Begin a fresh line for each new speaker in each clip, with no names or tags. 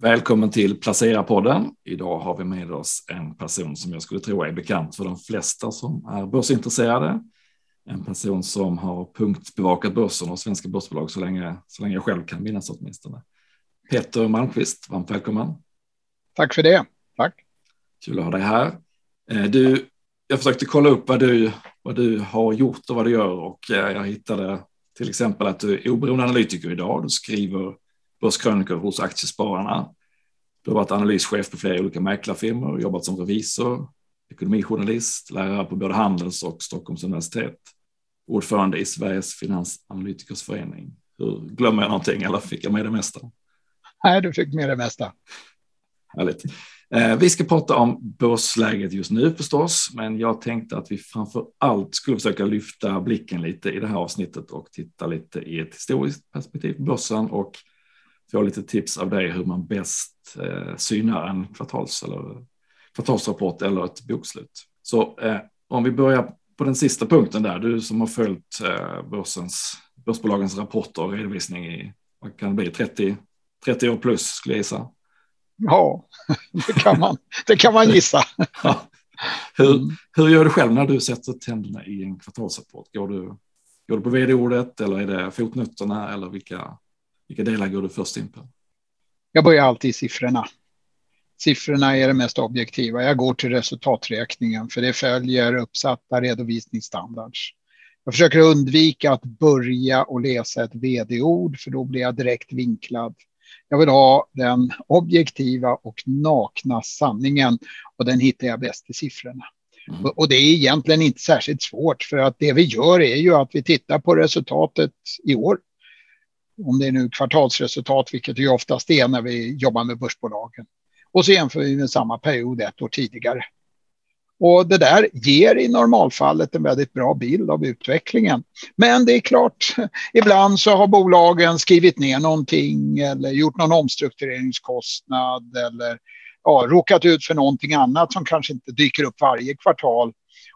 Välkommen till Placera-podden. Idag har vi med oss en person som jag skulle tro är bekant för de flesta som är börsintresserade. En person som har punktbevakat börsen och svenska börsbolag så länge, så länge jag själv kan minnas åtminstone. Peter Malmqvist, varmt välkommen.
Tack för det. Tack.
Kul att ha dig här. Eh, du, jag försökte kolla upp vad du, vad du har gjort och vad du gör och eh, jag hittade till exempel att du är oberoende analytiker idag. Du skriver börskrönikor hos Aktiespararna. Du har varit analyschef på flera olika mäklarfirmor, jobbat som revisor, ekonomijournalist, lärare på både Handels och Stockholms universitet, ordförande i Sveriges finansanalytikers förening. Hur, glömmer jag någonting eller fick jag med det mesta?
Nej, du fick med det mesta.
Härligt. Eh, vi ska prata om börsläget just nu förstås, men jag tänkte att vi framför allt skulle försöka lyfta blicken lite i det här avsnittet och titta lite i ett historiskt perspektiv på börsen och få lite tips av dig hur man bäst eh, synar en kvartals eller kvartalsrapport eller ett bokslut. Så eh, om vi börjar på den sista punkten där, du som har följt eh, börsens, börsbolagens rapporter och redovisning i, vad kan det bli, 30, 30 år plus skulle jag gissa.
Ja, det kan man, det kan man gissa. Ja.
Hur, hur gör du själv när du sätter tänderna i en kvartalsrapport? Går du, går du på vd-ordet eller är det fotnoterna eller vilka, vilka delar går du först in på?
Jag börjar alltid i siffrorna. Siffrorna är det mest objektiva. Jag går till resultaträkningen för det följer uppsatta redovisningsstandards. Jag försöker undvika att börja och läsa ett vd-ord för då blir jag direkt vinklad. Jag vill ha den objektiva och nakna sanningen och den hittar jag bäst i siffrorna. Mm. Och det är egentligen inte särskilt svårt för att det vi gör är ju att vi tittar på resultatet i år. Om det är nu kvartalsresultat, vilket det oftast är när vi jobbar med börsbolagen. Och så jämför vi med samma period ett år tidigare. Och det där ger i normalfallet en väldigt bra bild av utvecklingen. Men det är klart, ibland så har bolagen skrivit ner någonting eller gjort någon omstruktureringskostnad eller ja, råkat ut för någonting annat som kanske inte dyker upp varje kvartal.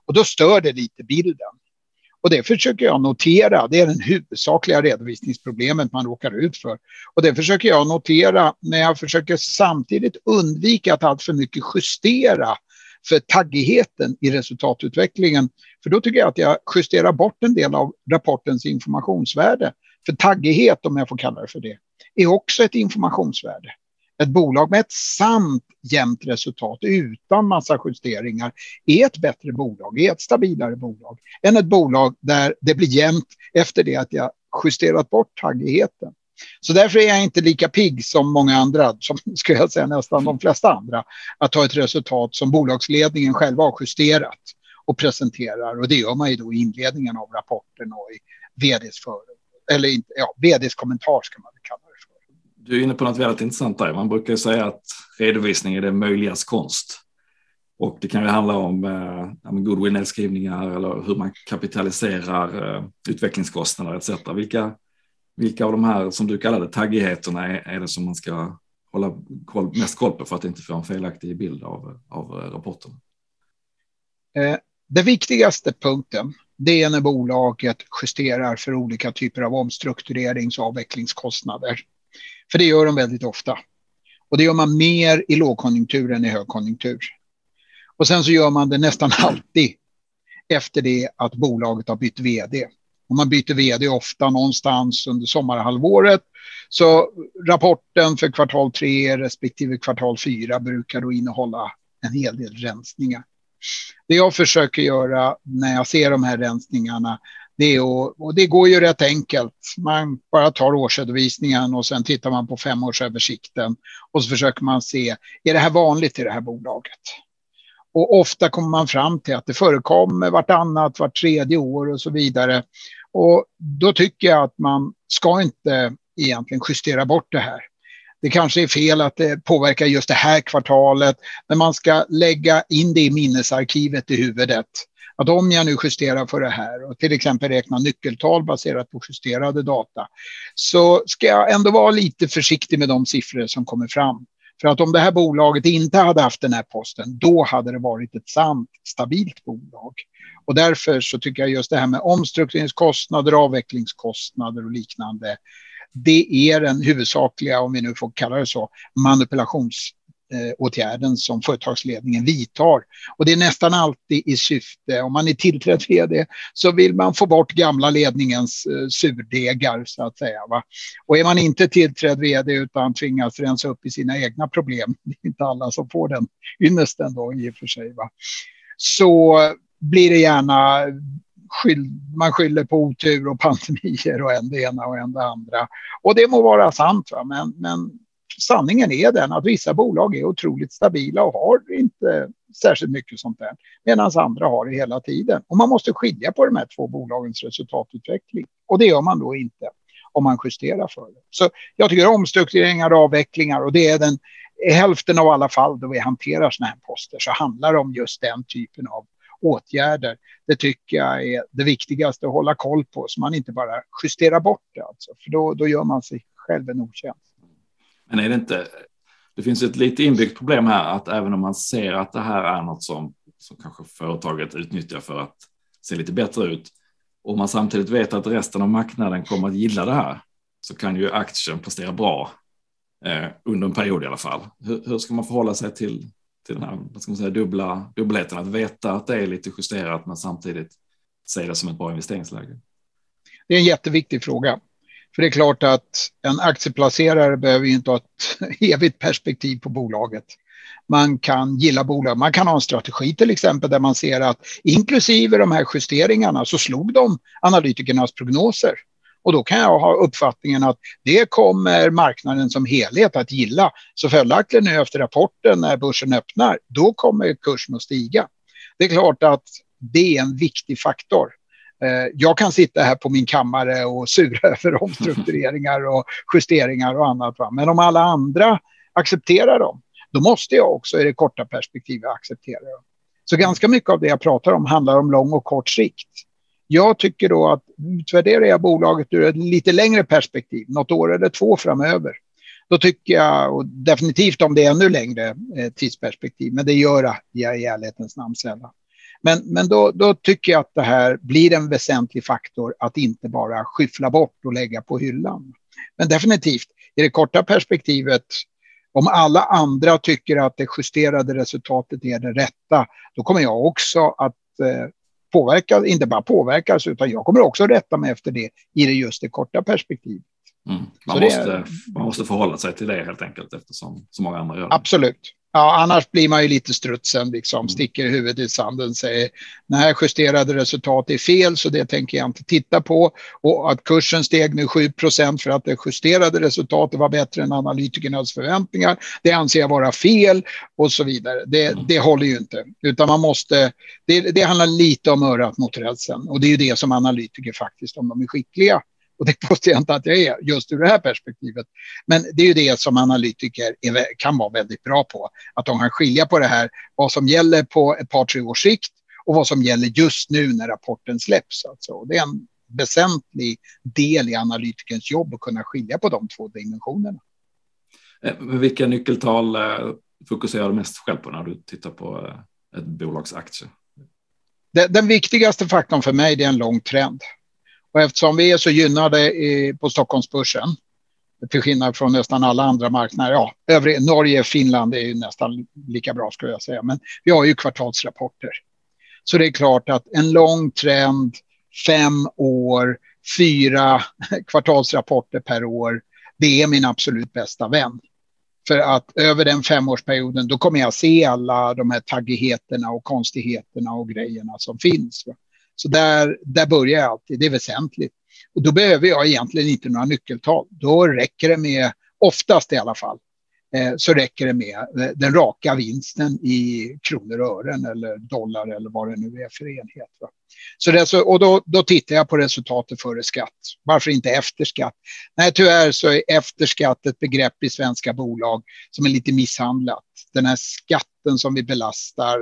Och då stör det lite bilden. Och det försöker jag notera. Det är den huvudsakliga redovisningsproblemet man råkar ut för. Och det försöker jag notera när jag försöker samtidigt undvika att alltför mycket justera för taggigheten i resultatutvecklingen. För då tycker jag att jag justerar bort en del av rapportens informationsvärde. För taggighet, om jag får kalla det för det, är också ett informationsvärde. Ett bolag med ett sant jämnt resultat utan massa justeringar är ett bättre bolag, är ett stabilare bolag än ett bolag där det blir jämnt efter det att jag justerat bort taggigheten. Så därför är jag inte lika pigg som många andra, som skulle jag säga nästan de flesta andra, att ta ett resultat som bolagsledningen själva har justerat och presenterar. Och det gör man ju då i inledningen av rapporten och i vds, för, eller, ja, vds kommentar ska man kalla det.
Du är inne på något väldigt intressant där. Man brukar säga att redovisning är det möjligas konst. Och det kan ju handla om eh, goodwill-nedskrivningar eller hur man kapitaliserar eh, utvecklingskostnader etc. Vilka, vilka av de här som du kallade taggigheterna är, är det som man ska hålla koll, mest koll på för att inte få en felaktig bild av, av eh, rapporten?
Eh, den viktigaste punkten det är när bolaget justerar för olika typer av omstrukturerings och avvecklingskostnader. För det gör de väldigt ofta. Och det gör man mer i lågkonjunktur än i högkonjunktur. Och sen så gör man det nästan alltid efter det att bolaget har bytt vd. Och man byter vd ofta någonstans under sommarhalvåret. Så rapporten för kvartal tre respektive kvartal fyra brukar då innehålla en hel del rensningar. Det jag försöker göra när jag ser de här rensningarna det och, och det går ju rätt enkelt. Man bara tar årsredovisningen och sen tittar man på femårsöversikten och så försöker man se, är det här vanligt i det här bolaget? Och ofta kommer man fram till att det förekommer vartannat, vart tredje år och så vidare. Och då tycker jag att man ska inte egentligen justera bort det här. Det kanske är fel att det påverkar just det här kvartalet, men man ska lägga in det i minnesarkivet i huvudet. Att om jag nu justerar för det här och till exempel räknar nyckeltal baserat på justerade data, så ska jag ändå vara lite försiktig med de siffror som kommer fram. För att om det här bolaget inte hade haft den här posten, då hade det varit ett sant stabilt bolag. Och därför så tycker jag just det här med omstruktureringskostnader, avvecklingskostnader och liknande, det är den huvudsakliga, om vi nu får kalla det så, manipulations Eh, åtgärden som företagsledningen vidtar. Och det är nästan alltid i syfte, om man är tillträdd vd, så vill man få bort gamla ledningens eh, surdegar så att säga. Va? Och är man inte tillträdd vd utan tvingas rensa upp i sina egna problem, det är inte alla som får den ynnesten då i och för sig, va? så blir det gärna Skyll, man skyller på otur och pandemier och en det ena och en det andra. Och det må vara sant, va? Men, men sanningen är den att vissa bolag är otroligt stabila och har inte särskilt mycket sånt där. Medan andra har det hela tiden. Och man måste skilja på de här två bolagens resultatutveckling. Och det gör man då inte om man justerar för det. Så jag tycker omstruktureringar och avvecklingar och det är den i hälften av alla fall då vi hanterar sådana här poster så handlar det om just den typen av åtgärder. Det tycker jag är det viktigaste att hålla koll på så man inte bara justerar bort det. Alltså, för då, då gör man sig själv en otjänst.
Men är det inte, det finns ett lite inbyggt problem här att även om man ser att det här är något som, som kanske företaget utnyttjar för att se lite bättre ut och man samtidigt vet att resten av marknaden kommer att gilla det här så kan ju aktien prestera bra eh, under en period i alla fall. Hur, hur, ska man förhålla sig till, till den här vad ska man säga, dubbla, dubbelheten? Att veta att det är lite justerat men samtidigt se det som ett bra investeringsläge.
Det är en jätteviktig fråga. För det är klart att en aktieplacerare behöver ju inte ha ett evigt perspektiv på bolaget. Man kan gilla bolag, man kan ha en strategi till exempel där man ser att inklusive de här justeringarna så slog de analytikernas prognoser. Och då kan jag ha uppfattningen att det kommer marknaden som helhet att gilla. Så följaktligen nu efter rapporten när börsen öppnar, då kommer kursen att stiga. Det är klart att det är en viktig faktor. Eh, jag kan sitta här på min kammare och sura över omstruktureringar och justeringar och annat. Men om alla andra accepterar dem, då måste jag också i det korta perspektivet acceptera dem. Så ganska mycket av det jag pratar om handlar om lång och kort sikt. Jag tycker då att utvärderar jag bolaget ur ett lite längre perspektiv, något år eller två framöver, då tycker jag, och definitivt om det är ännu längre eh, tidsperspektiv, men det gör jag i ärlighetens namn sällan. Men, men då, då tycker jag att det här blir en väsentlig faktor att inte bara skyffla bort och lägga på hyllan. Men definitivt, i det korta perspektivet, om alla andra tycker att det justerade resultatet är det rätta, då kommer jag också att eh, påverka, inte bara påverkas, utan jag kommer också rätta mig efter det i det just det korta perspektivet.
Mm. Man, måste, är, man måste förhålla sig till det helt enkelt eftersom så många andra gör
det. Absolut. Ja, annars blir man ju lite strutsen, liksom, mm. sticker huvudet i sanden och säger nej, justerade resultat är fel så det tänker jag inte titta på. Och att kursen steg nu 7% för att det justerade resultatet var bättre än analytikernas förväntningar, det anser jag vara fel och så vidare. Det, mm. det håller ju inte, utan man måste, det, det handlar lite om örat mot rälsen och det är ju det som analytiker faktiskt, om de är skickliga, och det påstår jag inte att jag är just ur det här perspektivet. Men det är ju det som analytiker är, kan vara väldigt bra på. Att de kan skilja på det här, vad som gäller på ett par, tre års sikt och vad som gäller just nu när rapporten släpps. Alltså. Det är en väsentlig del i analytikerns jobb att kunna skilja på de två dimensionerna.
Eh, vilka nyckeltal eh, fokuserar du mest själv på när du tittar på eh, ett bolags aktie?
Den viktigaste faktorn för mig är en lång trend. Och eftersom vi är så gynnade i, på Stockholmsbörsen, till skillnad från nästan alla andra marknader, ja, övrig, Norge, Finland är ju nästan lika bra skulle jag säga, men vi har ju kvartalsrapporter. Så det är klart att en lång trend, fem år, fyra kvartalsrapporter per år, det är min absolut bästa vän. För att över den femårsperioden, då kommer jag se alla de här taggigheterna och konstigheterna och grejerna som finns. Så där, där börjar jag alltid, det är väsentligt. Och då behöver jag egentligen inte några nyckeltal. Då räcker det med, oftast i alla fall, eh, så räcker det med eh, den raka vinsten i kronor och ören eller dollar eller vad det nu är för enhet. Va? Så det och då, då tittar jag på resultatet före skatt. Varför inte efter skatt? Nej, tyvärr så är efter skatt ett begrepp i svenska bolag som är lite misshandlat. Den här skatten som vi belastar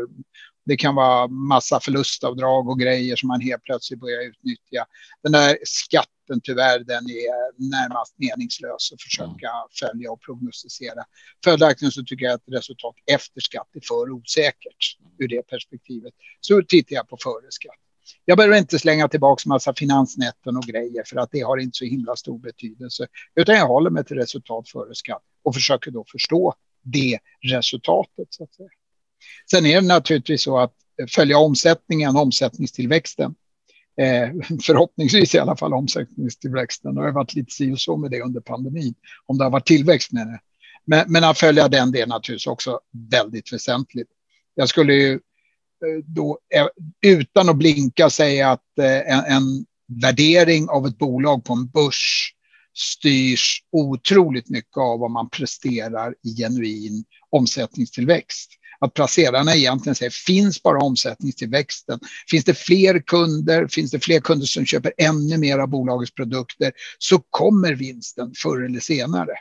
det kan vara massa förlustavdrag och grejer som man helt plötsligt börjar utnyttja. Den där skatten tyvärr, den är närmast meningslös att försöka mm. följa och prognostisera. Följaktligen så tycker jag att resultat efter skatt är för osäkert ur det perspektivet. Så tittar jag på före skatt. Jag behöver inte slänga tillbaka massa finansnätten och grejer för att det har inte så himla stor betydelse. Utan jag håller mig till resultat före skatt och försöker då förstå det resultatet. Så att säga. Sen är det naturligtvis så att följa omsättningen, omsättningstillväxten. Eh, förhoppningsvis i alla fall omsättningstillväxten. Det har varit lite si och så med det under pandemin, om det har varit tillväxt med det. Men, men att följa den, det är naturligtvis också väldigt väsentligt. Jag skulle ju eh, då eh, utan att blinka säga att eh, en, en värdering av ett bolag på en börs styrs otroligt mycket av vad man presterar i genuin omsättningstillväxt. Att placerarna egentligen säger, finns bara omsättningstillväxten? Finns det fler kunder? Finns det fler kunder som köper ännu mer av bolagets produkter? Så kommer vinsten förr eller senare.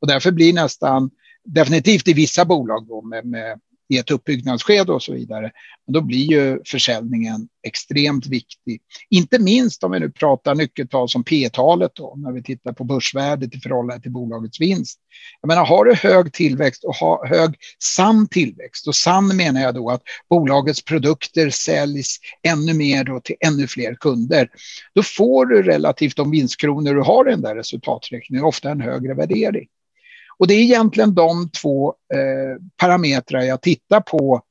Och därför blir nästan, definitivt i vissa bolag då med, med i ett uppbyggnadsskede och så vidare. Men då blir ju försäljningen extremt viktig. Inte minst om vi nu pratar nyckeltal som P-talet då, när vi tittar på börsvärdet i förhållande till bolagets vinst. Jag menar, har du hög tillväxt och har hög sann tillväxt, och sann menar jag då att bolagets produkter säljs ännu mer då till ännu fler kunder, då får du relativt de vinstkronor du har i den där resultaträkningen ofta en högre värdering. Och det är egentligen de två eh, parametrar jag tittar på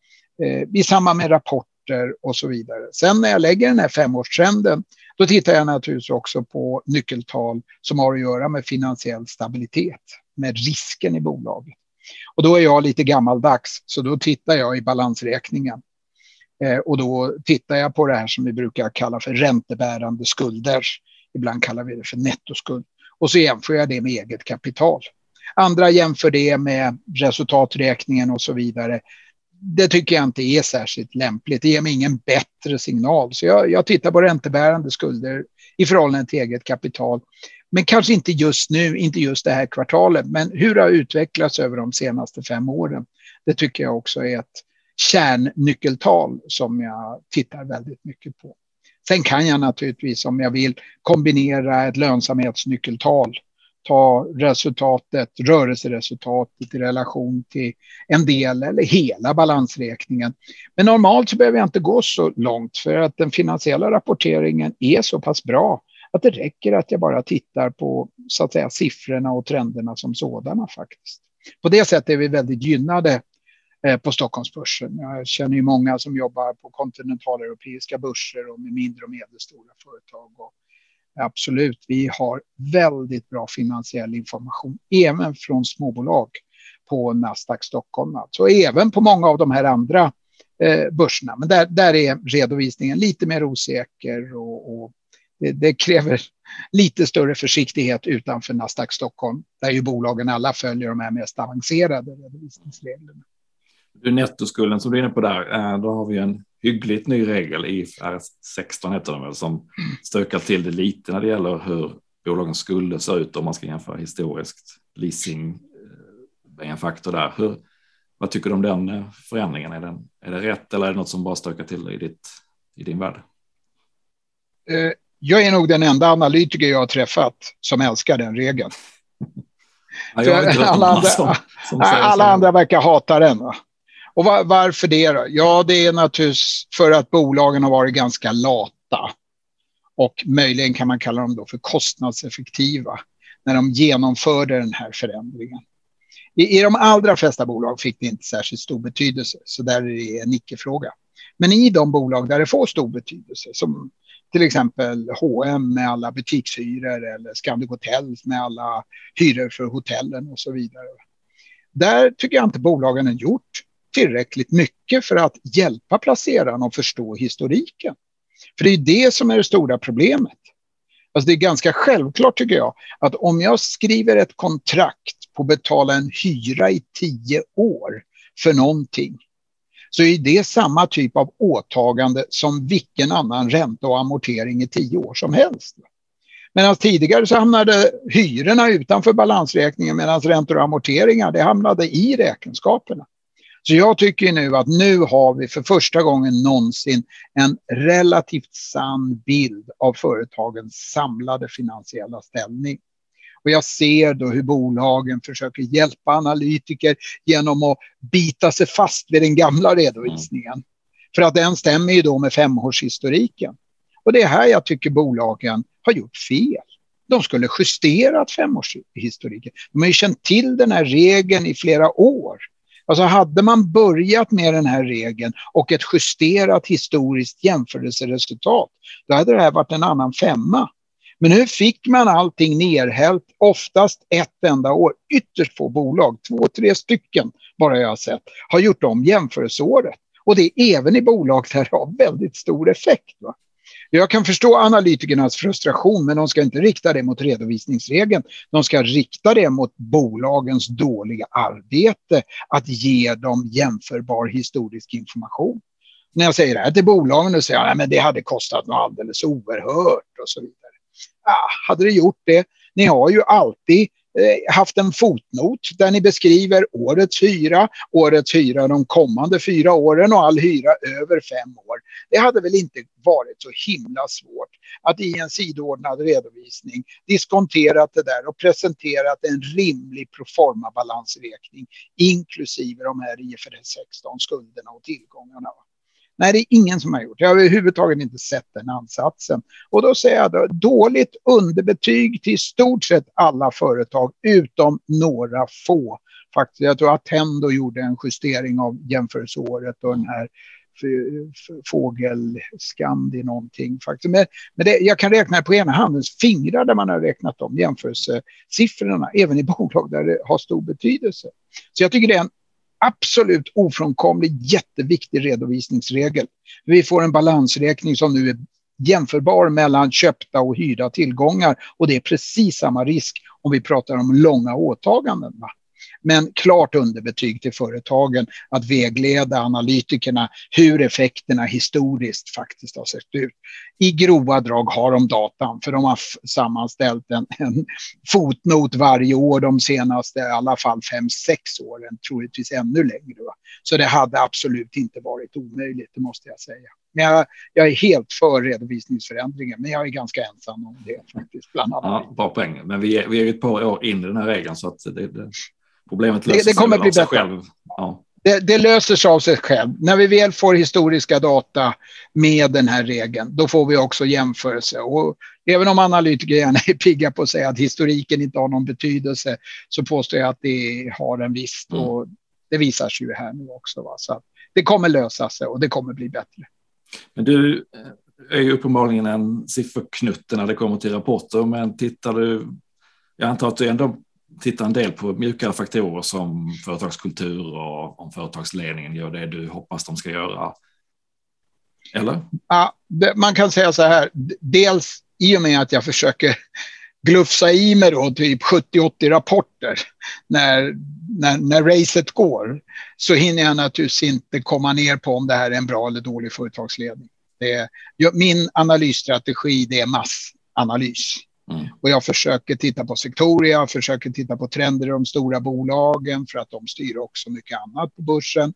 eh, i samband med rapporter och så vidare. Sen när jag lägger den här femårstrenden, då tittar jag naturligtvis också på nyckeltal som har att göra med finansiell stabilitet, med risken i bolaget. Och då är jag lite gammaldags, så då tittar jag i balansräkningen. Eh, och då tittar jag på det här som vi brukar kalla för räntebärande skulder. Ibland kallar vi det för nettoskuld. Och så jämför jag det med eget kapital. Andra jämför det med resultaträkningen och så vidare. Det tycker jag inte är särskilt lämpligt. Det ger mig ingen bättre signal. Så jag, jag tittar på räntebärande skulder i förhållande till eget kapital. Men kanske inte just nu, inte just det här kvartalet, men hur det har utvecklats över de senaste fem åren. Det tycker jag också är ett kärnnyckeltal som jag tittar väldigt mycket på. Sen kan jag naturligtvis om jag vill kombinera ett lönsamhetsnyckeltal ta resultatet, rörelseresultatet i relation till en del eller hela balansräkningen. Men normalt så behöver jag inte gå så långt för att den finansiella rapporteringen är så pass bra att det räcker att jag bara tittar på så att säga siffrorna och trenderna som sådana faktiskt. På det sättet är vi väldigt gynnade eh, på Stockholmsbörsen. Jag känner ju många som jobbar på kontinentaleuropeiska börser och med mindre och medelstora företag. Och Absolut, vi har väldigt bra finansiell information, även från småbolag på Nasdaq Stockholm. Alltså även på många av de här andra eh, börserna. Men där, där är redovisningen lite mer osäker och, och det, det, kräver lite större försiktighet utanför Nasdaq Stockholm, där ju bolagen alla följer de här mest avancerade redovisningsreglerna.
Du, nettoskulden som du är inne på där, eh, då har vi en hyggligt ny regel i IFRS 16 heter den väl, som stökar till det lite när det gäller hur bolagens skulder ser ut om man ska jämföra historiskt. Leasing är en faktor där. Hur, vad tycker du om den eh, förändringen? Är, den, är det rätt eller är det något som bara stökar till i, ditt, i din värld?
Eh, jag är nog den enda analytiker jag har träffat som älskar den regeln. Ja, alla, andra, som, som alla andra verkar hata den. Va? Och var, varför det då? Ja, det är naturligtvis för att bolagen har varit ganska lata. Och möjligen kan man kalla dem då för kostnadseffektiva när de genomförde den här förändringen. I, I de allra flesta bolag fick det inte särskilt stor betydelse, så där är det en icke-fråga. Men i de bolag där det får stor betydelse, som till exempel H&M med alla butikshyror eller Scandic Hotels med alla hyror för hotellen och så vidare. Där tycker jag inte bolagen har gjort tillräckligt mycket för att hjälpa placeraren att förstå historiken. För det är det som är det stora problemet. Alltså det är ganska självklart tycker jag att om jag skriver ett kontrakt på att betala en hyra i tio år för någonting så är det samma typ av åtagande som vilken annan ränta och amortering i tio år som helst. Medan alltså, tidigare så hamnade hyrorna utanför balansräkningen medan räntor och amorteringar det hamnade i räkenskaperna. Så jag tycker nu att nu har vi för första gången någonsin en relativt sann bild av företagens samlade finansiella ställning. Och jag ser då hur bolagen försöker hjälpa analytiker genom att bita sig fast vid den gamla redovisningen. För att den stämmer ju då med femårshistoriken. Och det är här jag tycker bolagen har gjort fel. De skulle justerat femårshistoriken. De har ju känt till den här regeln i flera år. Alltså hade man börjat med den här regeln och ett justerat historiskt jämförelseresultat, då hade det här varit en annan femma. Men nu fick man allting nerhällt, oftast ett enda år. Ytterst få bolag, två, tre stycken bara jag har sett, har gjort om jämförelseåret. Och det är även i bolag där det har väldigt stor effekt. Va? Jag kan förstå analytikernas frustration, men de ska inte rikta det mot redovisningsregeln. De ska rikta det mot bolagens dåliga arbete att ge dem jämförbar historisk information. När jag säger det här till bolagen och säger att det hade kostat något alldeles oerhört och så vidare. Ja, hade det gjort det? Ni har ju alltid Eh, haft en fotnot där ni beskriver årets hyra, årets hyra de kommande fyra åren och all hyra över fem år. Det hade väl inte varit så himla svårt att i en sidoordnad redovisning diskonterat det där och presenterat en rimlig proforma balansräkning inklusive de här IFRS 16 skulderna och tillgångarna. Nej, det är ingen som har gjort. Jag har överhuvudtaget inte sett den ansatsen. Och då säger jag då, dåligt underbetyg till i stort sett alla företag utom några få. Faktiskt, jag tror att Attendo gjorde en justering av jämförelseåret och den här fågelskandi någonting. Faktiskt. Men, men det, jag kan räkna på ena handens fingrar där man har räknat de jämförelsesiffrorna, även i bolag där det har stor betydelse. Så jag tycker det är en absolut ofrånkomlig jätteviktig redovisningsregel. Vi får en balansräkning som nu är jämförbar mellan köpta och hyrda tillgångar och det är precis samma risk om vi pratar om långa åtaganden. Va? Men klart underbetyg till företagen att vägleda analytikerna hur effekterna historiskt faktiskt har sett ut. I grova drag har de datan, för de har sammanställt en, en fotnot varje år de senaste i alla fall fem sex åren, troligtvis ännu längre. Va? Så det hade absolut inte varit omöjligt, det måste jag säga. Men jag, jag, är helt för redovisningsförändringen, men jag är ganska ensam om det faktiskt. Bland annat.
Ja, bra poäng. Men vi är, vi är ett par år in i den här regeln så att det, det, Problemet löser
det, det kommer
sig
bli
av sig själv. Ja.
Det, det, löser sig av sig själv. När vi väl får historiska data med den här regeln, då får vi också jämförelse. Och även om analytiker gärna är pigga på att säga att historiken inte har någon betydelse, så påstår jag att det har en viss. Mm. Och det visar sig ju här nu också. Va? Så det kommer lösa sig och det kommer bli bättre.
Men du är ju uppenbarligen en sifferknutte när det kommer till rapporter, men tittar du jag antar att du ändå tittar en del på mjukare faktorer som företagskultur och om företagsledningen gör det du hoppas de ska göra. Eller?
Ja, det, man kan säga så här. Dels i och med att jag försöker glufsa i mig då typ 70-80 rapporter när, när, när racet går så hinner jag naturligtvis inte komma ner på om det här är en bra eller dålig företagsledning. Det är, min analysstrategi det är massanalys. Mm. Och jag försöker titta på sektorer, jag försöker titta på trender i de stora bolagen för att de styr också mycket annat på börsen.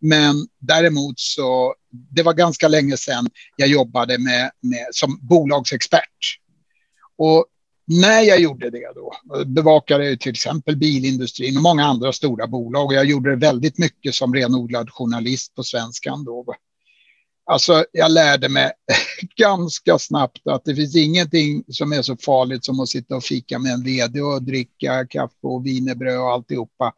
Men däremot så, det var ganska länge sedan jag jobbade med, med som bolagsexpert. Och när jag gjorde det då, bevakade jag till exempel bilindustrin och många andra stora bolag och jag gjorde det väldigt mycket som renodlad journalist på svenskan då. Alltså, jag lärde mig ganska snabbt att det finns ingenting som är så farligt som att sitta och fika med en vd och dricka kaffe och vinerbröd och alltihopa.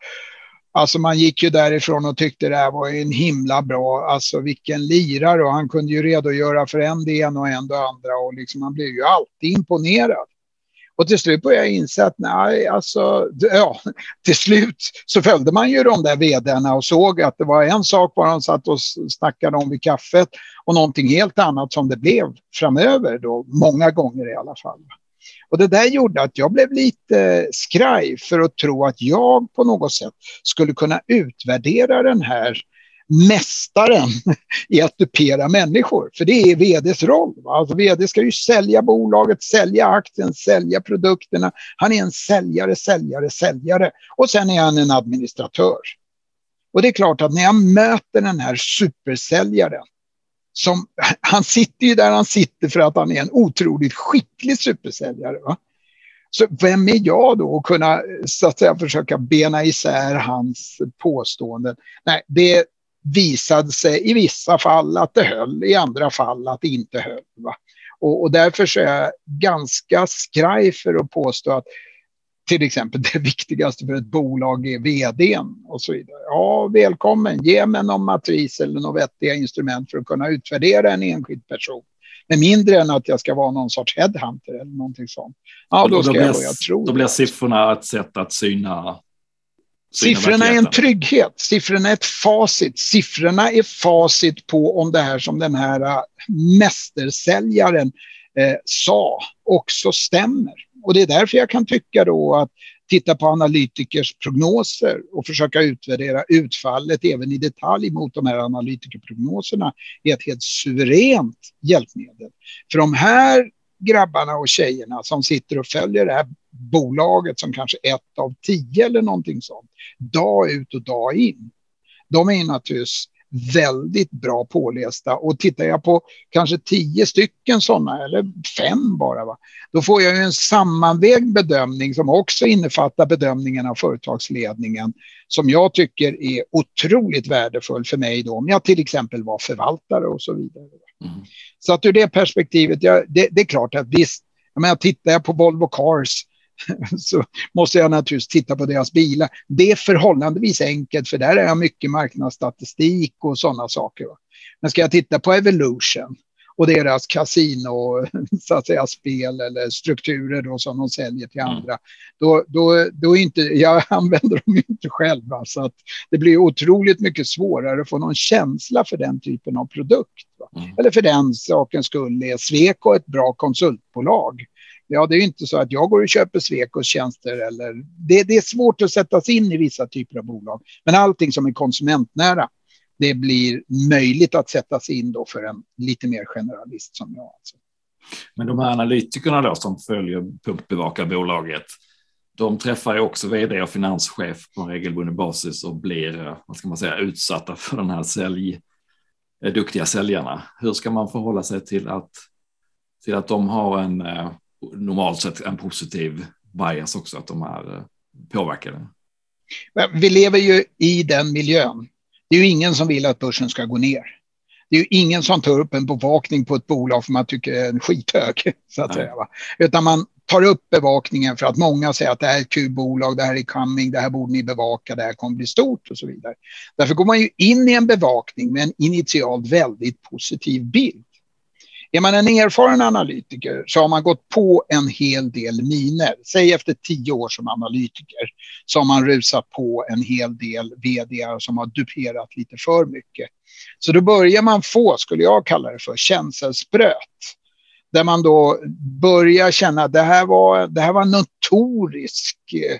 Alltså man gick ju därifrån och tyckte det här var en himla bra, alltså vilken lirare och han kunde ju redogöra för en det ena och en det andra och liksom man blev ju alltid imponerad. Och till slut började jag inse att nej, alltså, ja, till slut så följde man ju de där vdarna och såg att det var en sak vad de satt och snackade om vid kaffet och någonting helt annat som det blev framöver då, många gånger i alla fall. Och det där gjorde att jag blev lite skraj för att tro att jag på något sätt skulle kunna utvärdera den här mästaren i att dupera människor. För det är vds roll. Va? Alltså vd ska ju sälja bolaget, sälja aktien, sälja produkterna. Han är en säljare, säljare, säljare. Och sen är han en administratör. Och det är klart att när jag möter den här supersäljaren som, han sitter ju där han sitter för att han är en otroligt skicklig supersäljare. Va? Så vem är jag då att kunna så att säga, försöka bena isär hans påståenden? Nej, det, visade sig i vissa fall att det höll, i andra fall att det inte höll. Va? Och, och därför så är jag ganska skraj för att påstå att till exempel det viktigaste för ett bolag är vdn och så vidare. Ja, välkommen, ge mig någon matris eller några vettiga instrument för att kunna utvärdera en enskild person. Men mindre än att jag ska vara någon sorts headhunter eller någonting sånt. Ja, då, ska då jag börja tro.
Då blir siffrorna ett sätt att syna
Siffrorna är en trygghet, siffrorna är ett facit. Siffrorna är facit på om det här som den här äh, mästersäljaren eh, sa också stämmer. Och det är därför jag kan tycka då att titta på analytikers prognoser och försöka utvärdera utfallet även i detalj mot de här analytikerprognoserna är ett helt suveränt hjälpmedel. För de här grabbarna och tjejerna som sitter och följer det här bolaget som kanske ett av tio eller någonting sånt, dag ut och dag in. De är naturligtvis väldigt bra pålästa och tittar jag på kanske tio stycken sådana eller fem bara, va? då får jag en sammanvägd bedömning som också innefattar bedömningen av företagsledningen som jag tycker är otroligt värdefull för mig då om jag till exempel var förvaltare och så vidare. Mm. Så att ur det perspektivet, ja, det, det, är klart att visst, jag menar, tittar jag på Volvo Cars så måste jag naturligtvis titta på deras bilar. Det är förhållandevis enkelt för där är jag mycket marknadsstatistik och sådana saker. Men ska jag titta på Evolution och deras kasino, så att säga, spel eller strukturer då, som de säljer till mm. andra. Då, då, då inte, jag använder dem inte själv. Så att det blir otroligt mycket svårare att få någon känsla för den typen av produkt. Mm. Eller för den sakens skull är Sweco ett bra konsultbolag. Ja, det är inte så att jag går och köper Swecos tjänster. Eller, det, det är svårt att sätta sig in i vissa typer av bolag. Men allting som är konsumentnära, det blir möjligt att sätta sig in då för en lite mer generalist som jag. Alltså.
Men de här analytikerna då som följer bevakar bolaget, de träffar ju också vd och finanschef på en regelbunden basis och blir, eh, vad ska man säga, utsatta för den här sälj, eh, duktiga säljarna. Hur ska man förhålla sig till att, till att de har en eh, normalt sett en positiv bias också, att de är påverkade?
Vi lever ju i den miljön det är ju ingen som vill att börsen ska gå ner. Det är ju ingen som tar upp en bevakning på ett bolag för man tycker det är en skithög. Så att säga, va? Utan man tar upp bevakningen för att många säger att det här är ett kul bolag, det här är coming, det här borde ni bevaka, det här kommer bli stort och så vidare. Därför går man ju in i en bevakning med en initialt väldigt positiv bild. Är man en erfaren analytiker så har man gått på en hel del miner. Säg efter tio år som analytiker så har man rusat på en hel del vd som har duperat lite för mycket. Så då börjar man få, skulle jag kalla det för, känselspröt. Där man då börjar känna att det här var, det här var notorisk eh,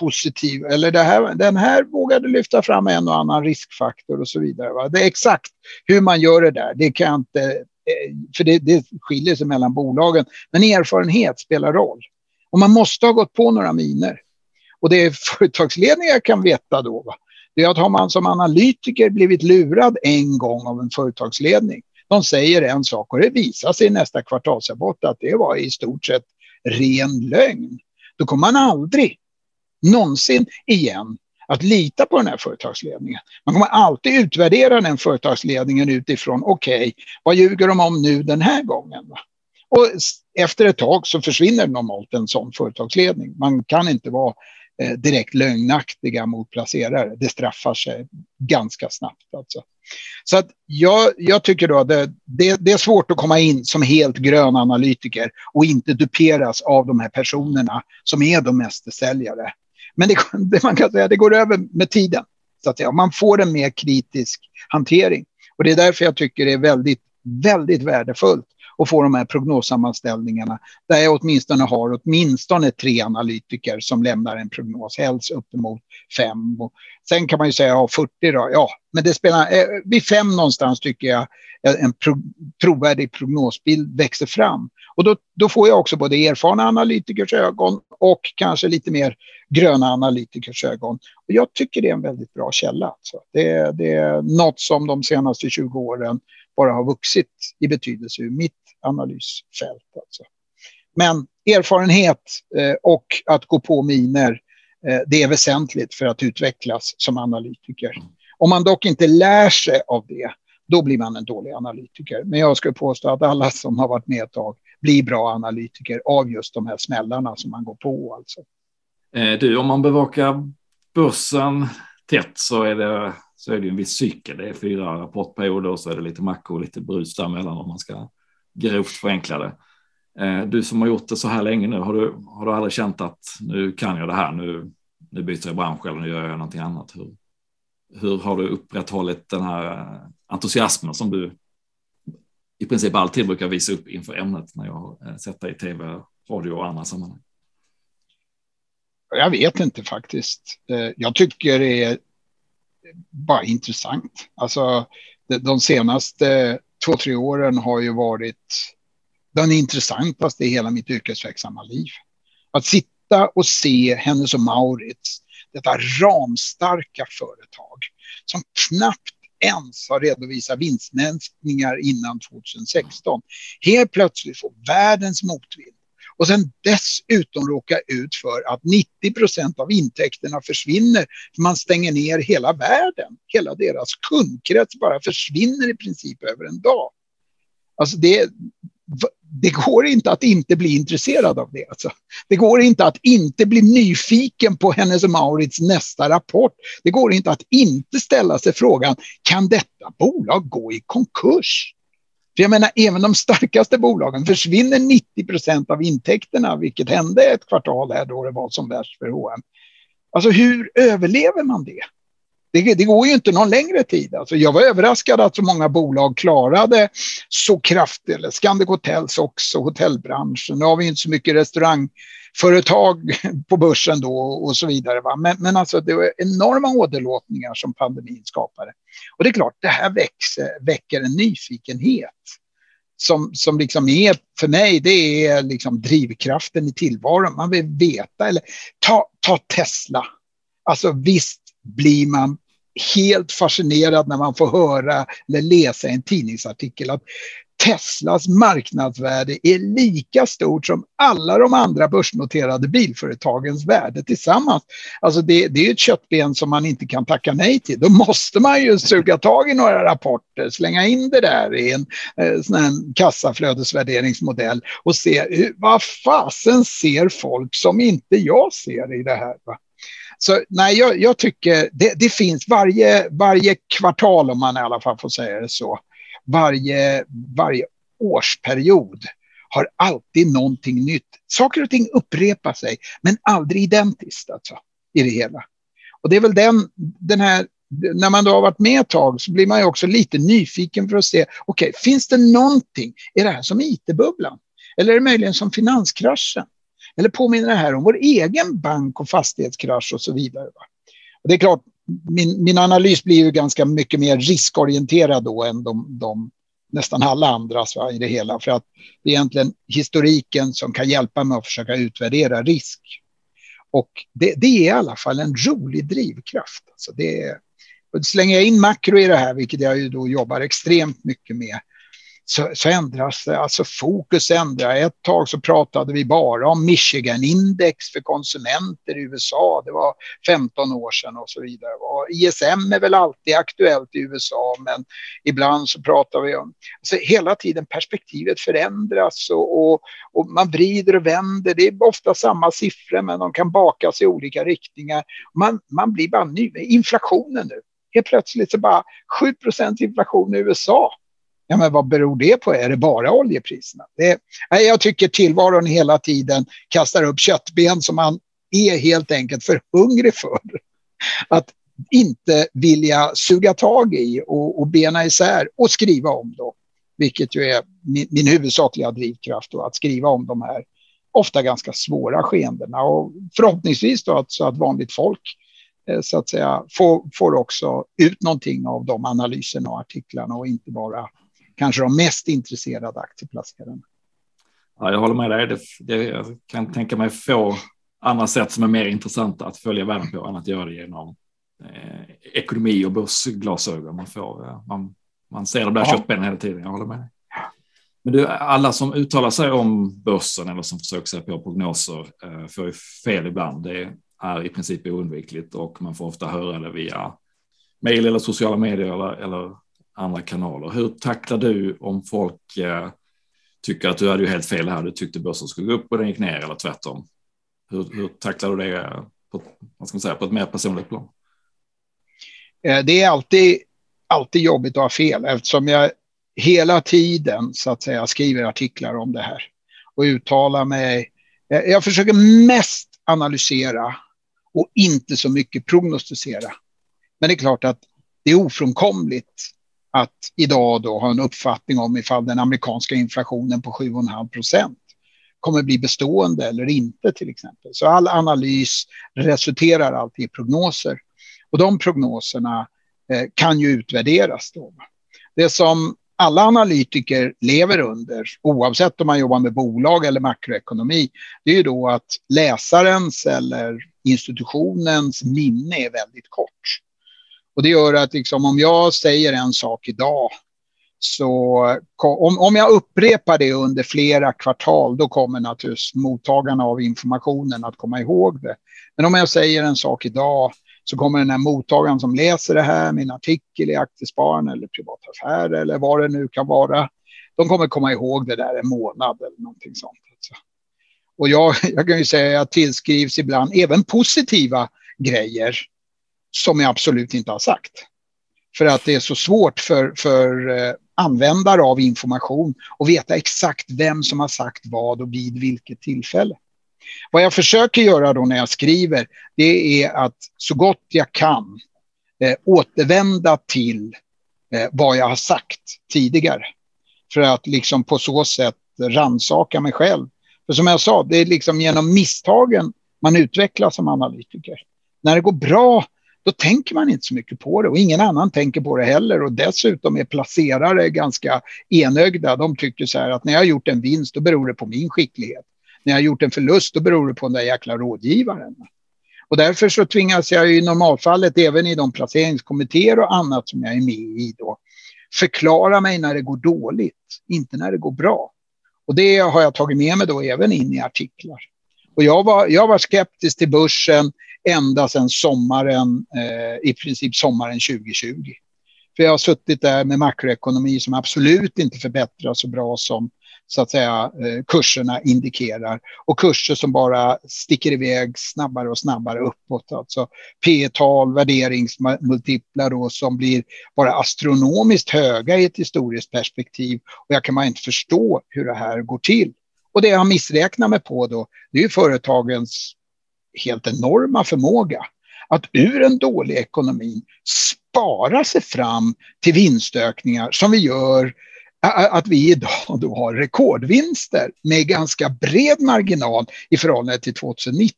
positiv, eller det här, den här vågade lyfta fram en och annan riskfaktor och så vidare. Va? Det är exakt hur man gör det där, det kan jag inte Eh, för det, det skiljer sig mellan bolagen. Men erfarenhet spelar roll. Och man måste ha gått på några miner. Och det företagsledningar kan veta då, va? det är att har man som analytiker blivit lurad en gång av en företagsledning, de säger en sak och det visar sig i nästa kvartalsrapport att det var i stort sett ren lögn. Då kommer man aldrig någonsin igen att lita på den här företagsledningen. Man kommer alltid utvärdera den företagsledningen utifrån, okej, okay, vad ljuger de om nu den här gången? Och efter ett tag så försvinner normalt en sån företagsledning. Man kan inte vara eh, direkt lögnaktiga mot placerare. Det straffar sig ganska snabbt. Alltså. Så att jag, jag tycker då att det, det, det, är svårt att komma in som helt grön analytiker och inte duperas av de här personerna som är de mest säljare. Men det, det, man kan säga det går över med tiden. Så att säga. Man får en mer kritisk hantering. Och det är därför jag tycker det är väldigt, väldigt värdefullt och få de här prognossammanställningarna där jag åtminstone har åtminstone tre analytiker som lämnar en prognos, helst uppemot fem. Och sen kan man ju säga ja, 40 då, ja, men det spelar, eh, vid fem någonstans tycker jag eh, en pro, trovärdig prognosbild växer fram. Och då, då får jag också både erfarna analytikers ögon och kanske lite mer gröna analytikers ögon. Och jag tycker det är en väldigt bra källa. Alltså. Det, det är något som de senaste 20 åren bara har vuxit i betydelse ur mitt analysfält. Alltså. Men erfarenhet eh, och att gå på miner, eh, det är väsentligt för att utvecklas som analytiker. Om man dock inte lär sig av det, då blir man en dålig analytiker. Men jag skulle påstå att alla som har varit med ett tag blir bra analytiker av just de här smällarna som man går på. Alltså.
Eh, du, om man bevakar börsen tätt så är det, så är det en viss cykel. Det är fyra rapportperioder och så är det lite mackor och lite brus däremellan om man ska grovt förenkla det. Eh, du som har gjort det så här länge nu, har du, har du aldrig känt att nu kan jag det här, nu, nu byter jag bransch eller nu gör jag någonting annat? Hur, hur har du upprätthållit den här eh, entusiasmen som du i princip alltid brukar visa upp inför ämnet när jag har sett dig i tv, radio och andra sammanhang?
Jag vet inte faktiskt. Eh, jag tycker det är bara intressant. Alltså, de senaste två, tre åren har ju varit den intressantaste i hela mitt yrkesverksamma liv. Att sitta och se Hennes och Maurits, detta ramstarka företag som knappt ens har redovisat vinstminskningar innan 2016. Helt plötsligt får världens motvind och sen dessutom råka ut för att 90 procent av intäkterna försvinner. För man stänger ner hela världen. Hela deras kundkrets bara försvinner i princip över en dag. Alltså det, det går inte att inte bli intresserad av det. Alltså. Det går inte att inte bli nyfiken på hennes och Maurits nästa rapport. Det går inte att inte ställa sig frågan, kan detta bolag gå i konkurs? För jag menar, även de starkaste bolagen försvinner 90 procent av intäkterna, vilket hände ett kvartal här då det var som värst för H&M. Alltså hur överlever man det? Det, det, går ju inte någon längre tid. Alltså jag var överraskad att så många bolag klarade så kraftigt. Eller Scandic Hotels också, hotellbranschen. Nu har vi inte så mycket restaurang Företag på börsen då och så vidare. Va? Men, men alltså det var enorma åderlåtningar som pandemin skapade. Och det är klart, det här växer, väcker en nyfikenhet. Som, som liksom är, för mig, det är liksom drivkraften i tillvaron. Man vill veta, eller ta, ta Tesla. Alltså visst blir man helt fascinerad när man får höra eller läsa en tidningsartikel att Teslas marknadsvärde är lika stort som alla de andra börsnoterade bilföretagens värde tillsammans. Alltså det, det är ett köttben som man inte kan tacka nej till. Då måste man ju suga tag i några rapporter, slänga in det där i en eh, sån här kassaflödesvärderingsmodell och se hur, vad fasen ser folk som inte jag ser i det här. Va? Så nej, jag, jag tycker det, det, finns varje, varje kvartal, om man i alla fall får säga det så, varje, varje årsperiod har alltid någonting nytt. Saker och ting upprepar sig, men aldrig identiskt alltså, i det hela. Och det är väl den, den här, när man då har varit med ett tag så blir man ju också lite nyfiken för att se, okej, okay, finns det någonting, är det här som IT-bubblan? Eller är det möjligen som finanskraschen? Eller påminner det här om vår egen bank och fastighetskrasch och så vidare. Och det är klart, min, min analys blir ju ganska mycket mer riskorienterad då än de, de nästan alla andras va, i det hela. För att det är egentligen historiken som kan hjälpa mig att försöka utvärdera risk. Och det, det är i alla fall en rolig drivkraft. Alltså det är, slänger jag in makro i det här, vilket jag ju då jobbar extremt mycket med, så, så ändras det, alltså fokus ändras. Ett tag så pratade vi bara om Michigan-index för konsumenter i USA. Det var 15 år sedan och så vidare. Och ISM är väl alltid aktuellt i USA, men ibland så pratar vi om... Alltså hela tiden perspektivet förändras och, och, och man vrider och vänder. Det är ofta samma siffror, men de kan bakas i olika riktningar. Man, man blir bara ny. Inflationen nu. Helt plötsligt så bara 7% inflation i USA. Ja, men vad beror det på? Är det bara oljepriserna? Det, nej, jag tycker tillvaron hela tiden kastar upp köttben som man är helt enkelt för hungrig för. Att inte vilja suga tag i och, och bena isär och skriva om då. Vilket ju är min, min huvudsakliga drivkraft då, att skriva om de här ofta ganska svåra skeendena och förhoppningsvis då att, så att vanligt folk eh, så att säga får, får också ut någonting av de analyserna och artiklarna och inte bara kanske de mest intresserade aktieplacerarna.
Ja, jag håller med dig. Det, det, jag kan tänka mig få andra sätt som är mer intressanta att följa världen på än att göra det genom eh, ekonomi och börsglasögon. Man, får, eh, man, man ser de där ja. köttbenen hela tiden. Jag håller med dig. Men du, alla som uttalar sig om börsen eller som försöker sig på prognoser eh, får fel ibland. Det är i princip oundvikligt och man får ofta höra det via Mail eller sociala medier eller, eller andra kanaler. Hur tacklar du om folk eh, tycker att du hade ju helt fel här, du tyckte börsen skulle gå upp och den gick ner eller tvärtom? Hur, hur tacklar du det på, vad ska man säga, på ett mer personligt plan?
Eh, det är alltid, alltid jobbigt att ha fel eftersom jag hela tiden så att säga skriver artiklar om det här och uttalar mig. Eh, jag försöker mest analysera och inte så mycket prognostisera. Men det är klart att det är ofrånkomligt att idag då ha en uppfattning om ifall den amerikanska inflationen på 7,5 procent kommer bli bestående eller inte till exempel. Så all analys resulterar alltid i prognoser. Och de prognoserna eh, kan ju utvärderas. Då. Det som alla analytiker lever under, oavsett om man jobbar med bolag eller makroekonomi, det är ju då att läsarens eller institutionens minne är väldigt kort. Och det gör att liksom, om jag säger en sak idag, så om, om jag upprepar det under flera kvartal, då kommer naturligtvis mottagarna av informationen att komma ihåg det. Men om jag säger en sak idag, så kommer den här mottagaren som läser det här, min artikel i Aktiespararen eller privata affärer, eller vad det nu kan vara, de kommer komma ihåg det där en månad eller någonting sånt. Alltså. Och jag, jag kan ju säga att jag tillskrivs ibland även positiva grejer som jag absolut inte har sagt. För att det är så svårt för, för eh, användare av information att veta exakt vem som har sagt vad och vid vilket tillfälle. Vad jag försöker göra då när jag skriver, det är att så gott jag kan eh, återvända till eh, vad jag har sagt tidigare. För att liksom på så sätt ransaka mig själv. För som jag sa, det är liksom genom misstagen man utvecklas som analytiker. När det går bra, då tänker man inte så mycket på det och ingen annan tänker på det heller. Och dessutom är placerare ganska enögda. De tycker så här att när jag har gjort en vinst, då beror det på min skicklighet när jag har gjort en förlust, då beror det på den där jäkla rådgivaren. Och därför så tvingas jag i normalfallet, även i de placeringskommittéer och annat som jag är med i då, förklara mig när det går dåligt, inte när det går bra. Och det har jag tagit med mig då även in i artiklar. Och jag var, jag var skeptisk till börsen ända sedan sommaren, eh, i princip sommaren 2020. För jag har suttit där med makroekonomi som absolut inte förbättras så bra som så att säga eh, kurserna indikerar. Och kurser som bara sticker iväg snabbare och snabbare uppåt. Alltså P-tal, värderingsmultiplar då, som blir bara astronomiskt höga i ett historiskt perspektiv. Och jag kan bara inte förstå hur det här går till. Och det jag missräknar mig på då, det är ju företagens helt enorma förmåga att ur en dålig ekonomi spara sig fram till vinstökningar som vi gör att vi idag då har rekordvinster med ganska bred marginal i förhållande till 2019.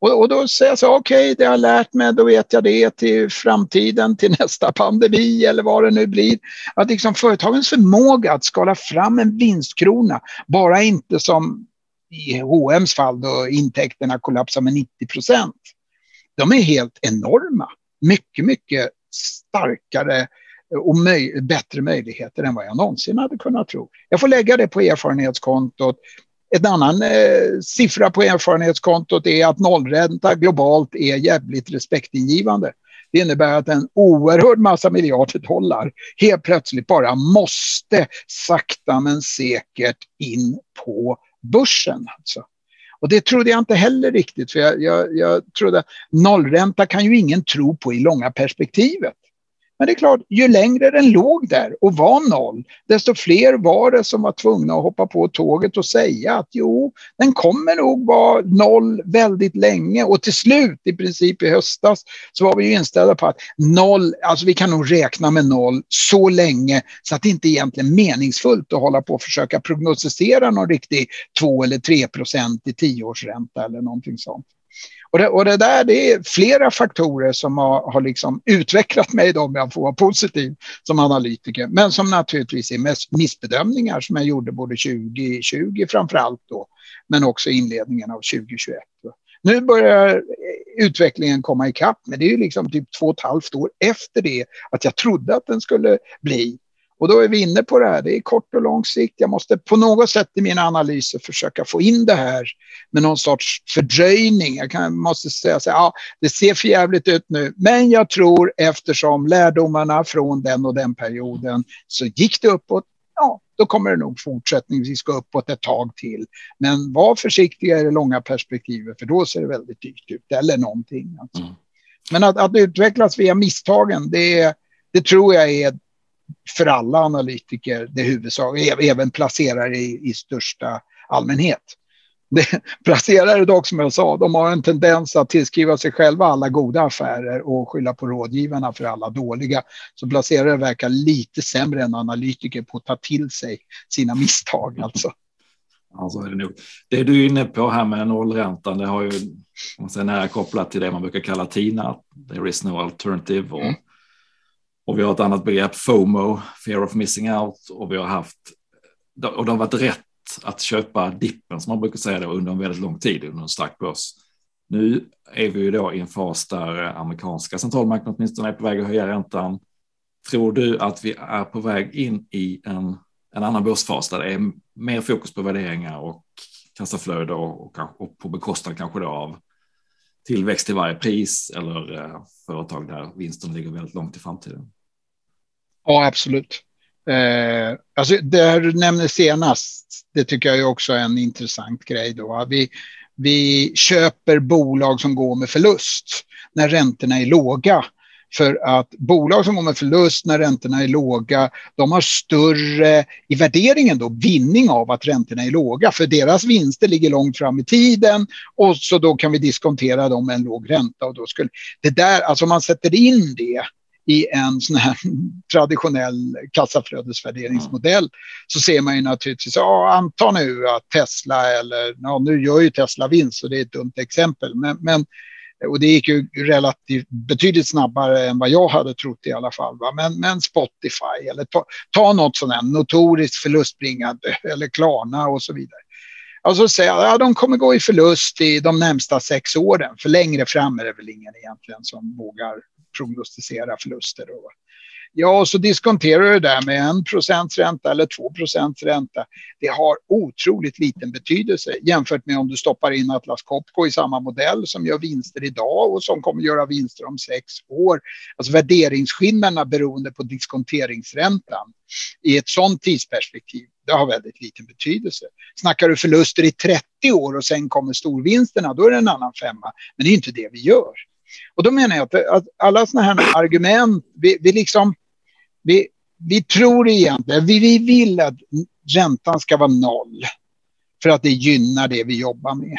Och, och då säger jag så, okej, okay, det har jag lärt mig, då vet jag det till framtiden, till nästa pandemi eller vad det nu blir. Att liksom företagens förmåga att skala fram en vinstkrona, bara inte som i H&M's fall då intäkterna kollapsar med 90 procent. De är helt enorma. Mycket, mycket starkare och möj bättre möjligheter än vad jag någonsin hade kunnat tro. Jag får lägga det på erfarenhetskontot. En annan eh, siffra på erfarenhetskontot är att nollränta globalt är jävligt respektingivande. Det innebär att en oerhörd massa miljarder dollar helt plötsligt bara måste sakta men säkert in på börsen. Alltså. Och det trodde jag inte heller riktigt, för jag, jag, jag trodde nollränta kan ju ingen tro på i långa perspektivet. Men det är klart, ju längre den låg där och var noll, desto fler var det som var tvungna att hoppa på tåget och säga att jo, den kommer nog vara noll väldigt länge. Och till slut, i princip i höstas, så var vi ju inställda på att noll, alltså vi kan nog räkna med noll så länge så att det inte egentligen är meningsfullt att hålla på och försöka prognostisera någon riktig 2 eller 3 procent i tioårsränta eller någonting sånt. Och det, och det där det är flera faktorer som har, har liksom utvecklat mig då, om jag får vara positiv som analytiker. Men som naturligtvis är mest missbedömningar som jag gjorde både 2020 framför allt då, men också inledningen av 2021. Nu börjar utvecklingen komma ikapp, men det är ju liksom typ två och ett halvt år efter det att jag trodde att den skulle bli. Och då är vi inne på det här, det är kort och lång sikt. Jag måste på något sätt i mina analyser försöka få in det här med någon sorts fördröjning. Jag kan, måste säga så här, ja, det ser för jävligt ut nu, men jag tror eftersom lärdomarna från den och den perioden så gick det uppåt, ja, då kommer det nog fortsättningsvis gå uppåt ett tag till. Men var försiktiga i det långa perspektivet, för då ser det väldigt dyrt ut, eller någonting. Alltså. Mm. Men att, att utvecklas via misstagen, det, det tror jag är för alla analytiker det huvudsak, även placerare i, i största allmänhet. Det, placerare dock, som jag sa, de har en tendens att tillskriva sig själva alla goda affärer och skylla på rådgivarna för alla dåliga. Så placerare verkar lite sämre än analytiker på att ta till sig sina misstag. Alltså.
Ja, så är det nog. Det du är inne på här med nollräntan, det har ju man säger, nära kopplat till det man brukar kalla TINA, there is no alternative. Och, mm och vi har ett annat begrepp, FOMO, fear of missing out, och vi har haft, och det har varit rätt att köpa dippen som man brukar säga då, under en väldigt lång tid under en stark börs. Nu är vi ju då i en fas där amerikanska centralbanken åtminstone är på väg att höja räntan. Tror du att vi är på väg in i en, en annan börsfas där det är mer fokus på värderingar och kassaflöde och, och, och på bekostnad kanske då av tillväxt till varje pris eller eh, företag där vinsten ligger väldigt långt i framtiden?
Ja, absolut. Eh, alltså det här du nämner senast, det tycker jag är också en intressant grej. Då. Vi, vi köper bolag som går med förlust när räntorna är låga. För att bolag som går med förlust när räntorna är låga, de har större i värderingen då vinning av att räntorna är låga. För deras vinster ligger långt fram i tiden och så då kan vi diskontera dem med en låg ränta. Och då skulle, det där, alltså om man sätter in det i en sån här traditionell kassaflödesvärderingsmodell så ser man ju naturligtvis, ja, anta nu att Tesla eller, ja, nu gör ju Tesla vinst så det är ett dumt exempel, men, men och det gick ju relativt betydligt snabbare än vad jag hade trott i alla fall. Va? Men, men Spotify eller ta, ta något sånt här notoriskt förlustbringande eller Klarna och så vidare. Alltså säga att ja, de kommer gå i förlust i de närmsta sex åren. För längre fram är det väl ingen egentligen som vågar prognostisera förluster. Och, Ja, och så diskonterar du det där med en procents ränta eller två procents ränta. Det har otroligt liten betydelse jämfört med om du stoppar in Atlas Copco i samma modell som gör vinster idag och som kommer göra vinster om sex år. Alltså värderingsskillnaderna beroende på diskonteringsräntan i ett sådant tidsperspektiv det har väldigt liten betydelse. Snackar du förluster i 30 år och sen kommer storvinsterna, då är det en annan femma. Men det är inte det vi gör. Och då menar jag att, att alla sådana här argument, vi, vi, liksom, vi, vi tror egentligen, vi, vi vill att räntan ska vara noll för att det gynnar det vi jobbar med.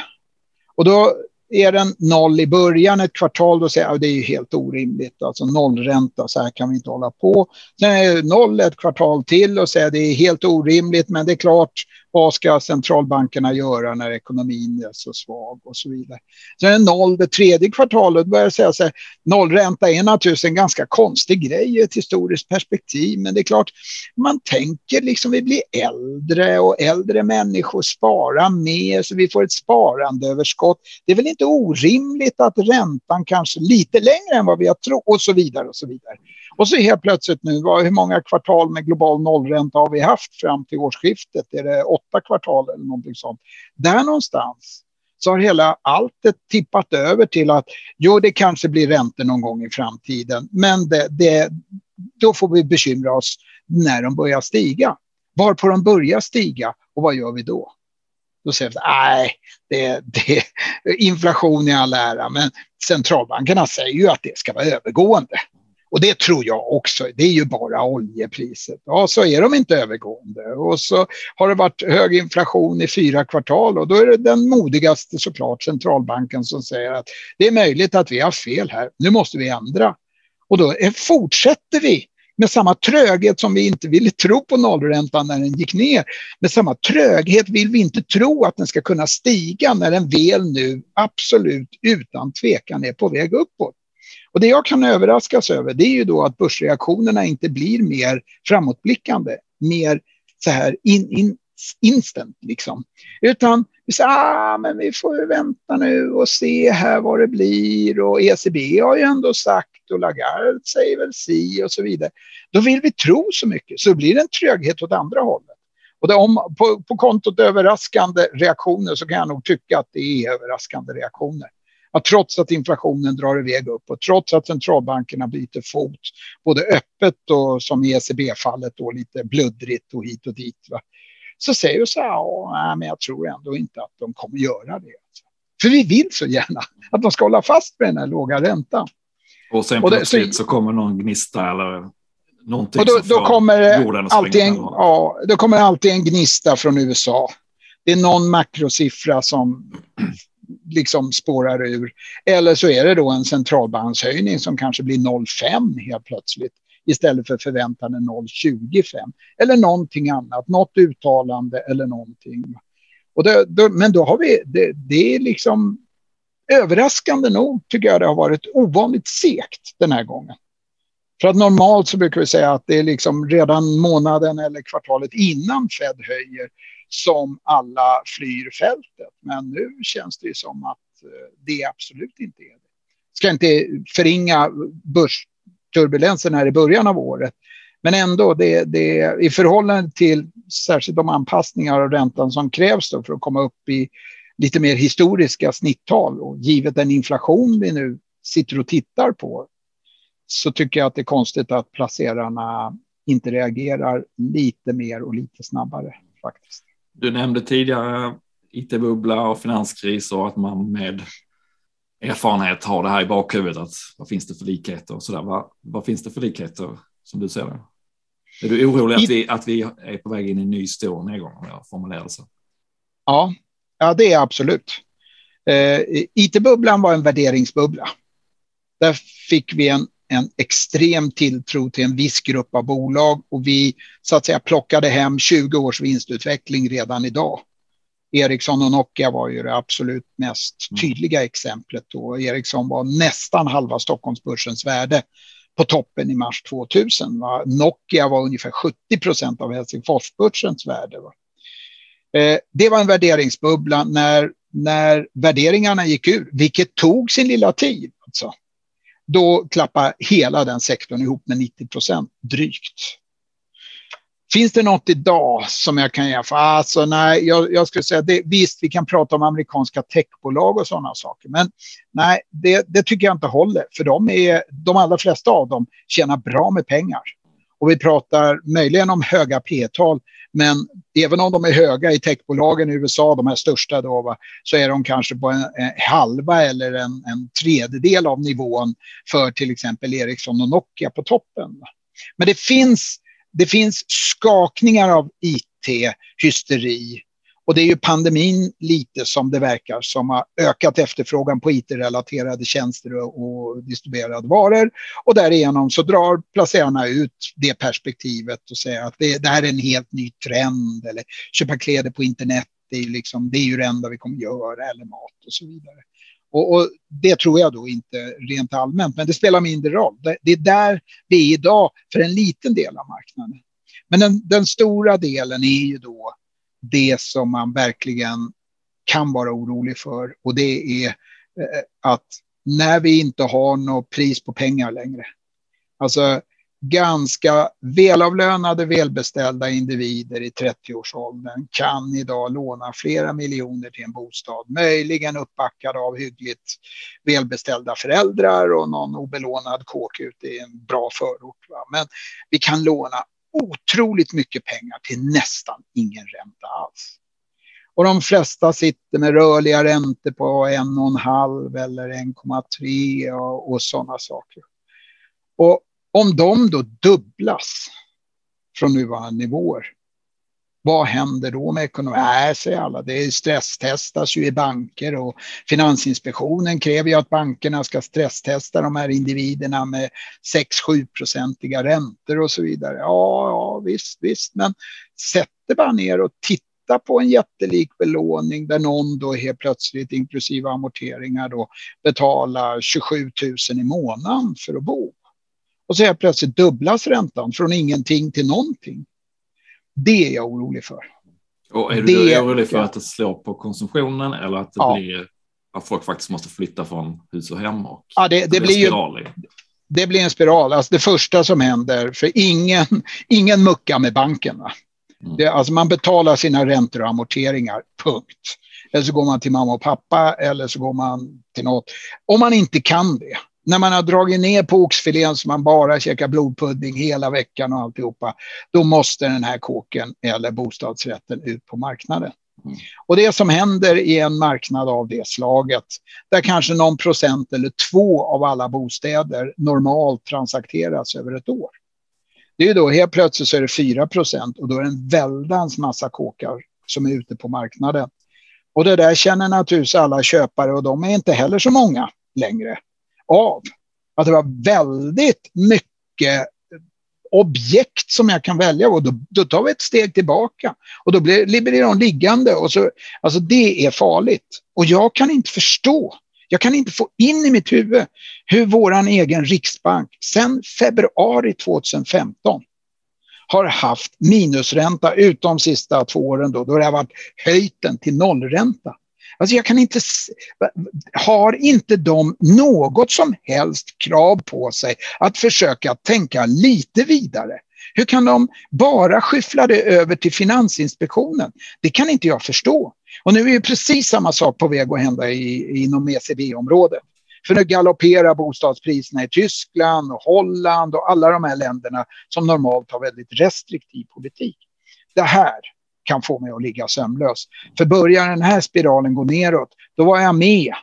Och då är den noll i början, ett kvartal, då säger jag att det är helt orimligt. Alltså nollränta, så här kan vi inte hålla på. Sen är det noll ett kvartal till och säger att det är helt orimligt, men det är klart, vad ska centralbankerna göra när ekonomin är så svag och så vidare. Sen är det noll det tredje kvartalet börjar säga så här, nollränta är naturligtvis en ganska konstig grej i ett historiskt perspektiv, men det är klart, man tänker liksom vi blir äldre och äldre människor sparar mer så vi får ett sparandeöverskott. Det är väl inte orimligt att räntan kanske lite längre än vad vi har trott och så vidare och så vidare. Och så helt plötsligt nu, hur många kvartal med global nollränta har vi haft fram till årsskiftet? Är det åtta kvartal eller någonting sånt? Där någonstans så har hela alltet tippat över till att jo, det kanske blir räntor någon gång i framtiden, men det, det, då får vi bekymra oss när de börjar stiga. Varpå de börjar stiga och vad gör vi då? Då säger vi nej, det, det, inflation i all ära, men centralbankerna säger ju att det ska vara övergående. Och det tror jag också. Det är ju bara oljepriset. Ja, så är de inte övergående. Och så har det varit hög inflation i fyra kvartal och då är det den modigaste såklart centralbanken som säger att det är möjligt att vi har fel här. Nu måste vi ändra. Och då fortsätter vi med samma tröghet som vi inte ville tro på nollräntan när den gick ner. Med samma tröghet vill vi inte tro att den ska kunna stiga när den väl nu absolut utan tvekan är på väg uppåt. Och det jag kan överraskas över det är ju då att börsreaktionerna inte blir mer framåtblickande, mer så här in, in, instant liksom. Utan Vi säger ah, men vi får vänta nu och se här vad det blir och ECB har ju ändå sagt och Lagarde säger väl si och så vidare. Då vill vi tro så mycket så blir det en tröghet åt andra hållet. Och det, om, på, på kontot överraskande reaktioner så kan jag nog tycka att det är överraskande reaktioner. Att trots att inflationen drar iväg upp och trots att centralbankerna byter fot, både öppet och som i ECB-fallet då lite bluddrigt och hit och dit. Va? Så säger här, ja, men jag tror ändå inte att de kommer göra det. För vi vill så gärna att de ska hålla fast med den här låga räntan.
Och sen och det, plötsligt så, så kommer någon gnista eller någonting
och då, då kommer alltid en, ja, Då kommer alltid en gnista från USA. Det är någon makrosiffra som liksom spårar ur. Eller så är det då en centralbankshöjning som kanske blir 0,5 helt plötsligt istället för förväntade 0,25. Eller någonting annat, något uttalande eller någonting. Och det, då, men då har vi, det, det är liksom överraskande nog tycker jag det har varit ovanligt segt den här gången. För att normalt så brukar vi säga att det är liksom redan månaden eller kvartalet innan Fed höjer som alla flyr fältet. Men nu känns det som att eh, det absolut inte är det. Ska inte förringa börsturbulensen här i början av året. Men ändå, det, det, i förhållande till särskilt de anpassningar av räntan som krävs för att komma upp i lite mer historiska snitttal och givet den inflation vi nu sitter och tittar på så tycker jag att det är konstigt att placerarna inte reagerar lite mer och lite snabbare faktiskt.
Du nämnde tidigare IT-bubbla och finanskris och att man med erfarenhet har det här i bakhuvudet. Att vad finns det för likheter och så där? Vad, vad finns det för likheter som du ser det? Är du orolig att vi, att vi är på väg in i en ny stor nedgång om jag formulerar det så?
Ja, ja det är absolut. Eh, IT-bubblan var en värderingsbubbla. Där fick vi en en extrem tilltro till en viss grupp av bolag och vi så att säga plockade hem 20 års vinstutveckling redan idag. Ericsson och Nokia var ju det absolut mest mm. tydliga exemplet. Då. Ericsson var nästan halva Stockholmsbörsens värde på toppen i mars 2000. Va? Nokia var ungefär 70 procent av Helsingforsbörsens värde. Va? Eh, det var en värderingsbubbla när, när värderingarna gick ur, vilket tog sin lilla tid. Alltså då klappar hela den sektorn ihop med 90 procent drygt. Finns det något idag som jag kan jämföra? Alltså, nej, jag, jag skulle säga det, visst, vi kan prata om amerikanska techbolag och sådana saker, men nej, det, det, tycker jag inte håller, för de, är, de allra flesta av dem tjänar bra med pengar. Och vi pratar möjligen om höga P-tal, men även om de är höga i techbolagen i USA, de här största, då, va, så är de kanske på en, en halva eller en, en, tredjedel av nivån för till exempel Ericsson och Nokia på toppen. Men det finns, det finns skakningar av IT-hysteri och det är ju pandemin lite som det verkar som har ökat efterfrågan på IT-relaterade tjänster och, distribuerade varor. Och därigenom så drar placerarna ut det perspektivet och säger att det, det här är en helt ny trend eller köpa kläder på internet. Det är, liksom, det är ju det enda vi kommer göra eller mat och så vidare. Och, och, det tror jag då inte rent allmänt, men det spelar mindre roll. Det, det är där vi är idag för en liten del av marknaden. Men den, den stora delen är ju då det som man verkligen kan vara orolig för. Och det är eh, att när vi inte har något pris på pengar längre. Alltså ganska välavlönade, välbeställda individer i 30-årsåldern kan idag låna flera miljoner till en bostad. Möjligen uppbackade av hyggligt välbeställda föräldrar och någon obelånad kåk ute i en bra förort. Va? Men vi kan låna otroligt mycket pengar till nästan ingen ränta alls. Och de flesta sitter med rörliga räntor på 1,5 eller 1,3 och, och sådana saker. Och om de då dubblas från nuvarande nivåer, vad händer då med ekonomin? Nej, säger alla, det stresstestas ju i banker och Finansinspektionen kräver ju att bankerna ska stresstesta de här individerna med 6-7 procentiga räntor och så vidare. Ja, ja, visst, visst, men sätter bara ner och tittar på en jättelik belåning där någon då helt plötsligt inklusive amorteringar då betalar 27 000 i månaden för att bo. Och så helt plötsligt dubblas räntan från ingenting till någonting. Det är jag orolig för.
Och är du det, orolig för att det slår på konsumtionen eller att det ja. blir att folk faktiskt måste flytta från hus och hem? Och
ja, det, det blir ju, det blir en spiral. Alltså det första som händer, för ingen, ingen muckar med banken. Va? Mm. Det, alltså man betalar sina räntor och amorteringar, punkt. Eller så går man till mamma och pappa eller så går man till något. Om man inte kan det. När man har dragit ner på oxfilén så man bara käkar blodpudding hela veckan och alltihopa. Då måste den här kåken eller bostadsrätten ut på marknaden. Mm. Och det som händer i en marknad av det slaget, där kanske någon procent eller två av alla bostäder normalt transakteras över ett år. Det är då helt plötsligt så är det 4 procent och då är det en väldans massa kåkar som är ute på marknaden. Och det där känner naturligtvis alla köpare och de är inte heller så många längre av. Att det var väldigt mycket objekt som jag kan välja och då, då tar vi ett steg tillbaka och då blir, blir de liggande. Och så, alltså det är farligt. Och jag kan inte förstå, jag kan inte få in i mitt huvud hur vår egen riksbank sedan februari 2015 har haft minusränta utom de sista två åren då, då det har varit höjten till nollränta. Alltså jag kan inte, har inte de något som helst krav på sig att försöka tänka lite vidare? Hur kan de bara skyffla det över till Finansinspektionen? Det kan inte jag förstå. Och nu är ju precis samma sak på väg att hända i, inom ECB-området. För nu galopperar bostadspriserna i Tyskland och Holland och alla de här länderna som normalt har väldigt restriktiv politik. Det här kan få mig att ligga sömnlös. För börjar den här spiralen gå neråt, då var jag med.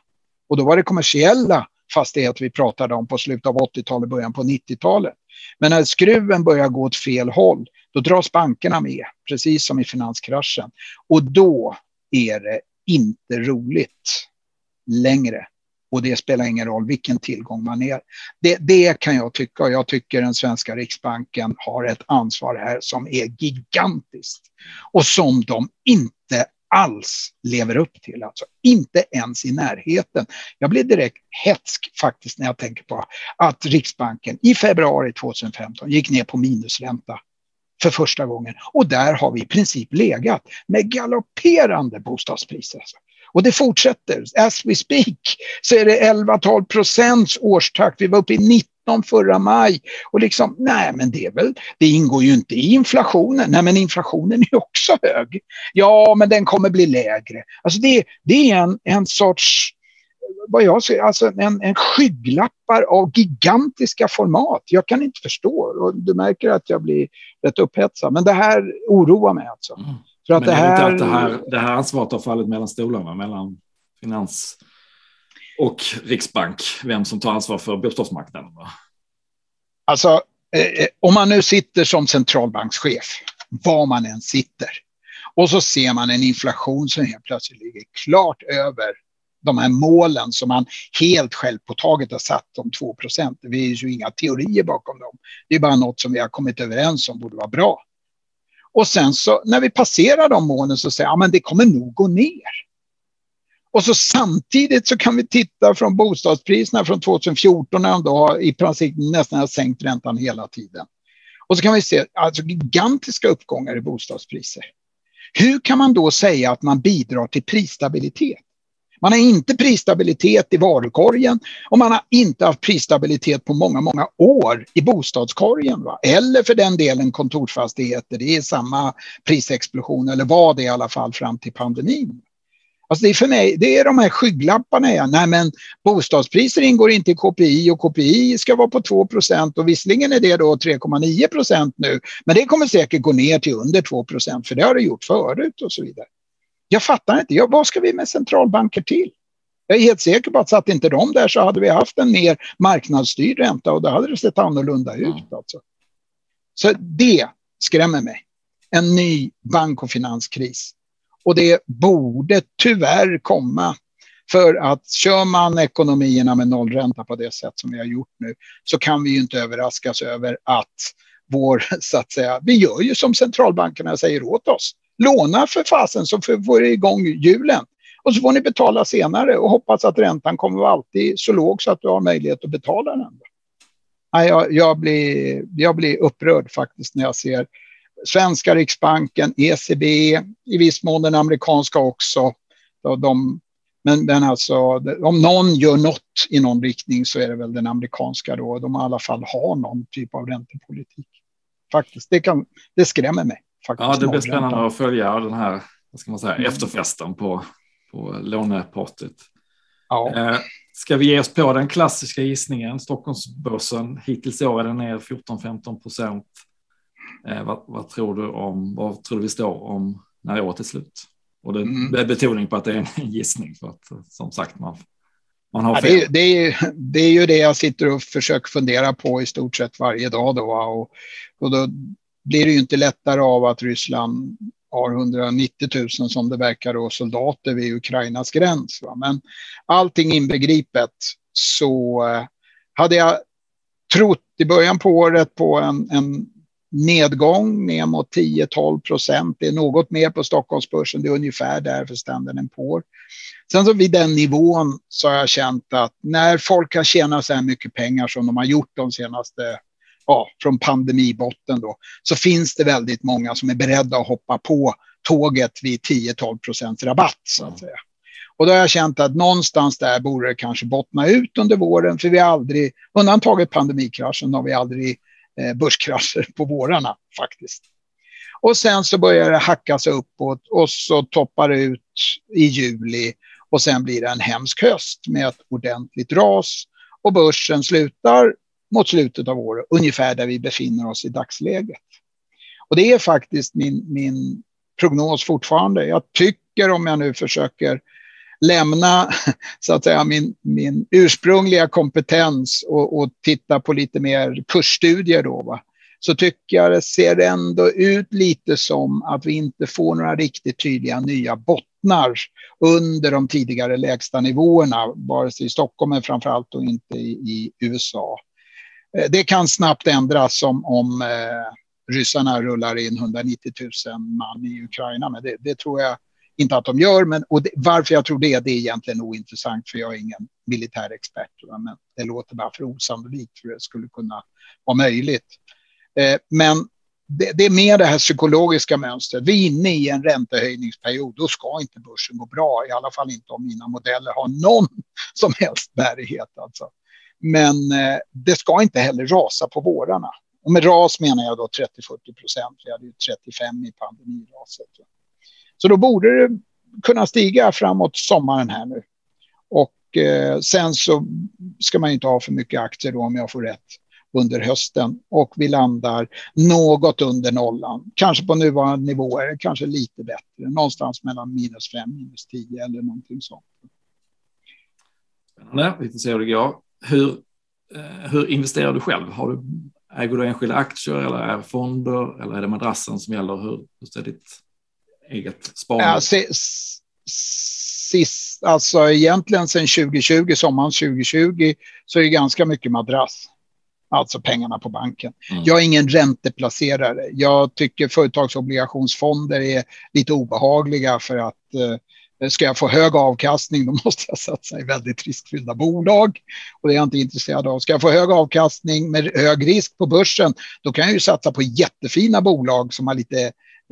Och då var det kommersiella fastigheter vi pratade om på slutet av 80-talet, början på 90-talet. Men när skruven börjar gå åt fel håll, då dras bankerna med, precis som i finanskraschen. Och då är det inte roligt längre. Och det spelar ingen roll vilken tillgång man är. Det, det kan jag tycka och jag tycker den svenska riksbanken har ett ansvar här som är gigantiskt. Och som de inte alls lever upp till. Alltså inte ens i närheten. Jag blir direkt hetsk faktiskt när jag tänker på att Riksbanken i februari 2015 gick ner på minusränta för första gången. Och där har vi i princip legat med galopperande bostadspriser. Alltså. Och det fortsätter. As we speak så är det 11-12 procents årstakt. Vi var uppe i 19 förra maj. Och liksom, nej men det är väl, det ingår ju inte i inflationen. Nej men inflationen är också hög. Ja men den kommer bli lägre. Alltså det, det är en, en sorts vad jag ser, alltså en, en skygglappar av gigantiska format. Jag kan inte förstå. Och du märker att jag blir rätt upphetsad. Men det här oroar mig alltså. Mm.
För att Men det, här... är inte att det här, det här ansvaret har fallit mellan stolarna, mellan finans och riksbank, vem som tar ansvar för bostadsmarknaden?
Alltså, eh, om man nu sitter som centralbankschef, var man än sitter, och så ser man en inflation som helt plötsligt ligger klart över de här målen som man helt självpåtaget har satt om 2 procent. Det finns ju inga teorier bakom dem. Det är bara något som vi har kommit överens om borde vara bra. Och sen så när vi passerar de målen så säger jag, ja, det kommer nog gå ner. Och så samtidigt så kan vi titta från bostadspriserna från 2014 när de då i princip nästan har sänkt räntan hela tiden. Och så kan vi se alltså gigantiska uppgångar i bostadspriser. Hur kan man då säga att man bidrar till prisstabilitet? Man har inte prisstabilitet i varukorgen och man har inte haft prisstabilitet på många, många år i bostadskorgen. Va? Eller för den delen kontorsfastigheter. Det är samma prisexplosion eller var det i alla fall fram till pandemin. Alltså det är för mig, det är de här skygglapparna igen. Nej men bostadspriser ingår inte i KPI och KPI ska vara på 2 och visserligen är det då 3,9% nu. Men det kommer säkert gå ner till under 2% för det har det gjort förut och så vidare. Jag fattar inte. Ja, vad ska vi med centralbanker till? Jag är helt säker på att satt inte de där så hade vi haft en mer marknadsstyrd ränta och då hade det sett annorlunda ut. Mm. Alltså. Så det skrämmer mig. En ny bank och finanskris. Och det borde tyvärr komma. För att kör man ekonomierna med nollränta på det sätt som vi har gjort nu så kan vi inte överraskas över att vår, så att säga, vi gör ju som centralbankerna säger åt oss. Låna för fasen så får ni igång hjulen. Och så får ni betala senare och hoppas att räntan kommer vara alltid så låg så att du har möjlighet att betala den. Nej, jag, jag, blir, jag blir upprörd faktiskt när jag ser svenska riksbanken, ECB, i viss mån den amerikanska också. De, men, men alltså, om någon gör något i någon riktning så är det väl den amerikanska då. De i alla fall har någon typ av räntepolitik. Faktiskt, det, kan, det skrämmer mig. Faktiskt,
ja, det blir spännande att följa den här vad ska man säga, mm. efterfesten på, på lånepartyt. Ja. Eh, ska vi ge oss på den klassiska gissningen? Stockholmsbörsen hittills i år är den ner 14-15 procent. Eh, vad, vad, tror du om, vad tror du vi står om när året är slut? Och det mm. är betoning på att det är en gissning för att som sagt man, man har fel.
Ja, det, är, det, är, det är ju det jag sitter och försöker fundera på i stort sett varje dag då. Och, och då blir det ju inte lättare av att Ryssland har 190 000 som det verkar då soldater vid Ukrainas gräns. Va? Men allting inbegripet så eh, hade jag trott i början på året på en, en nedgång ner mot 10-12 procent. Det är något mer på Stockholmsbörsen. Det är ungefär där för Standard på. Sen så vid den nivån så har jag känt att när folk har tjänat så här mycket pengar som de har gjort de senaste ja, från pandemibotten då, så finns det väldigt många som är beredda att hoppa på tåget vid 10-12 procents rabatt så att säga. Och då har jag känt att någonstans där borde det kanske bottna ut under våren, för vi har aldrig, undantaget pandemikraschen, har vi aldrig eh, börskrascher på vårarna faktiskt. Och sen så börjar det hackas uppåt och så toppar det ut i juli och sen blir det en hemsk höst med ett ordentligt ras och börsen slutar mot slutet av året, ungefär där vi befinner oss i dagsläget. Och det är faktiskt min, min prognos fortfarande. Jag tycker om jag nu försöker lämna så att säga, min, min ursprungliga kompetens och, och titta på lite mer kursstudier då, va? så tycker jag det ser ändå ut lite som att vi inte får några riktigt tydliga nya bottnar under de tidigare lägsta nivåerna, vare sig i Stockholm men framförallt och inte i, i USA. Eh, det kan snabbt ändras om, om eh, ryssarna rullar in 190 000 man i Ukraina, men det, det tror jag inte att de gör. Men, och det, varför jag tror det, det är egentligen ointressant, för jag är ingen militär expert. Men det låter bara för osannolikt för det skulle kunna vara möjligt. Eh, men det, det, är mer det här psykologiska mönstret. Vi är inne i en räntehöjningsperiod. Då ska inte börsen gå bra, i alla fall inte om mina modeller har någon som helst bärighet. Alltså. Men eh, det ska inte heller rasa på vårarna. Och med ras menar jag då 30-40 procent. Vi hade ju 35 i pandemiraset. Så då borde det kunna stiga framåt sommaren här nu. Och eh, sen så ska man inte ha för mycket aktier då om jag får rätt under hösten och vi landar något under nollan. Kanske på nuvarande nivåer, kanske lite bättre. Någonstans mellan minus 5 minus 10 eller någonting sånt.
Spännande, vi får se hur det går hur, eh, hur investerar du själv? Har du, äger du enskilda aktier eller är det fonder eller är det madrassen som gäller? Hur, hur ser ditt eget sparande ja,
Sist, alltså egentligen sedan 2020, sommaren 2020, så är det ganska mycket madrass. Alltså pengarna på banken. Mm. Jag är ingen ränteplacerare. Jag tycker företagsobligationsfonder är lite obehagliga för att eh, Eh, ska jag få hög avkastning då måste jag satsa i väldigt riskfyllda bolag. Och det är jag inte intresserad av. Ska jag få hög avkastning med hög risk på börsen då kan jag ju satsa på jättefina bolag som har lite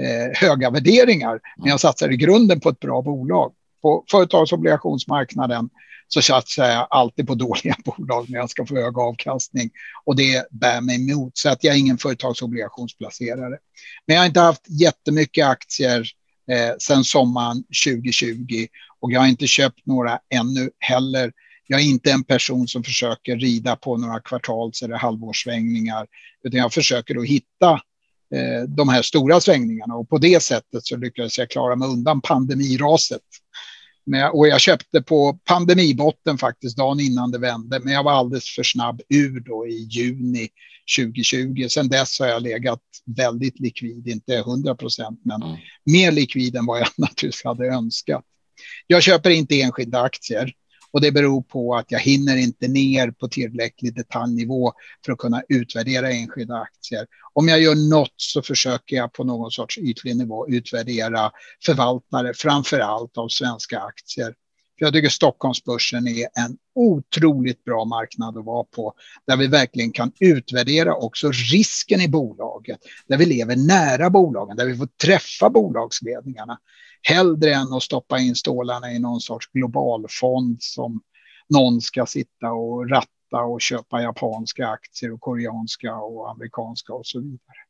eh, höga värderingar. Men jag satsar i grunden på ett bra bolag. På företagsobligationsmarknaden så satsar jag alltid på dåliga bolag när jag ska få hög avkastning. Och det bär mig emot. Så att jag är ingen företagsobligationsplacerare. Men jag har inte haft jättemycket aktier eh, sedan sommaren 2020 och jag har inte köpt några ännu heller. Jag är inte en person som försöker rida på några kvartals eller halvårssvängningar, utan jag försöker att hitta eh, de här stora svängningarna och på det sättet så lyckades jag klara mig undan pandemiraset. Men, och jag köpte på pandemibotten faktiskt dagen innan det vände, men jag var alldeles för snabb ur då i juni 2020. Sen dess har jag legat väldigt likvid, inte 100 procent, men mm. mer likvid än vad jag naturligtvis hade önskat. Jag köper inte enskilda aktier och det beror på att jag hinner inte ner på tillräcklig detaljnivå för att kunna utvärdera enskilda aktier. Om jag gör något så försöker jag på någon sorts ytlig nivå utvärdera förvaltare, framför allt av svenska aktier. För jag tycker Stockholmsbörsen är en otroligt bra marknad att vara på. Där vi verkligen kan utvärdera också risken i bolaget. Där vi lever nära bolagen, där vi får träffa bolagsledningarna. Hellre än att stoppa in stålarna i någon sorts globalfond som någon ska sitta och ratta och köpa japanska aktier och koreanska och amerikanska och så vidare.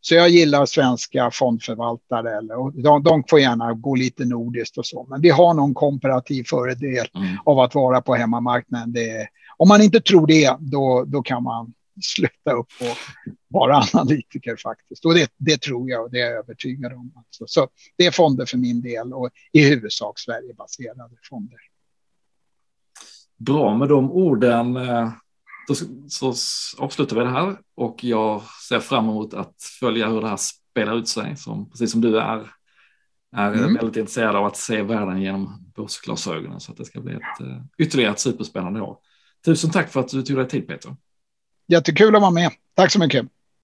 Så jag gillar svenska fondförvaltare. Eller, de, de får gärna gå lite nordiskt och så. Men vi har någon komparativ fördel mm. av att vara på hemmamarknaden. Det, om man inte tror det, då, då kan man sluta upp och vara analytiker faktiskt. Och det, det tror jag och det är jag övertygad om. Alltså. Så det är fonder för min del och i huvudsak Sverigebaserade fonder.
Bra, med de orden eh, då så avslutar vi det här och jag ser fram emot att följa hur det här spelar ut sig. Som, precis som du är, är mm. väldigt intresserad av att se världen genom börsglasögonen. Så att det ska bli ett uh, ytterligare ett superspännande år. Tusen tack för att du tog dig tid Peter.
Jättekul att vara med. Tack så mycket.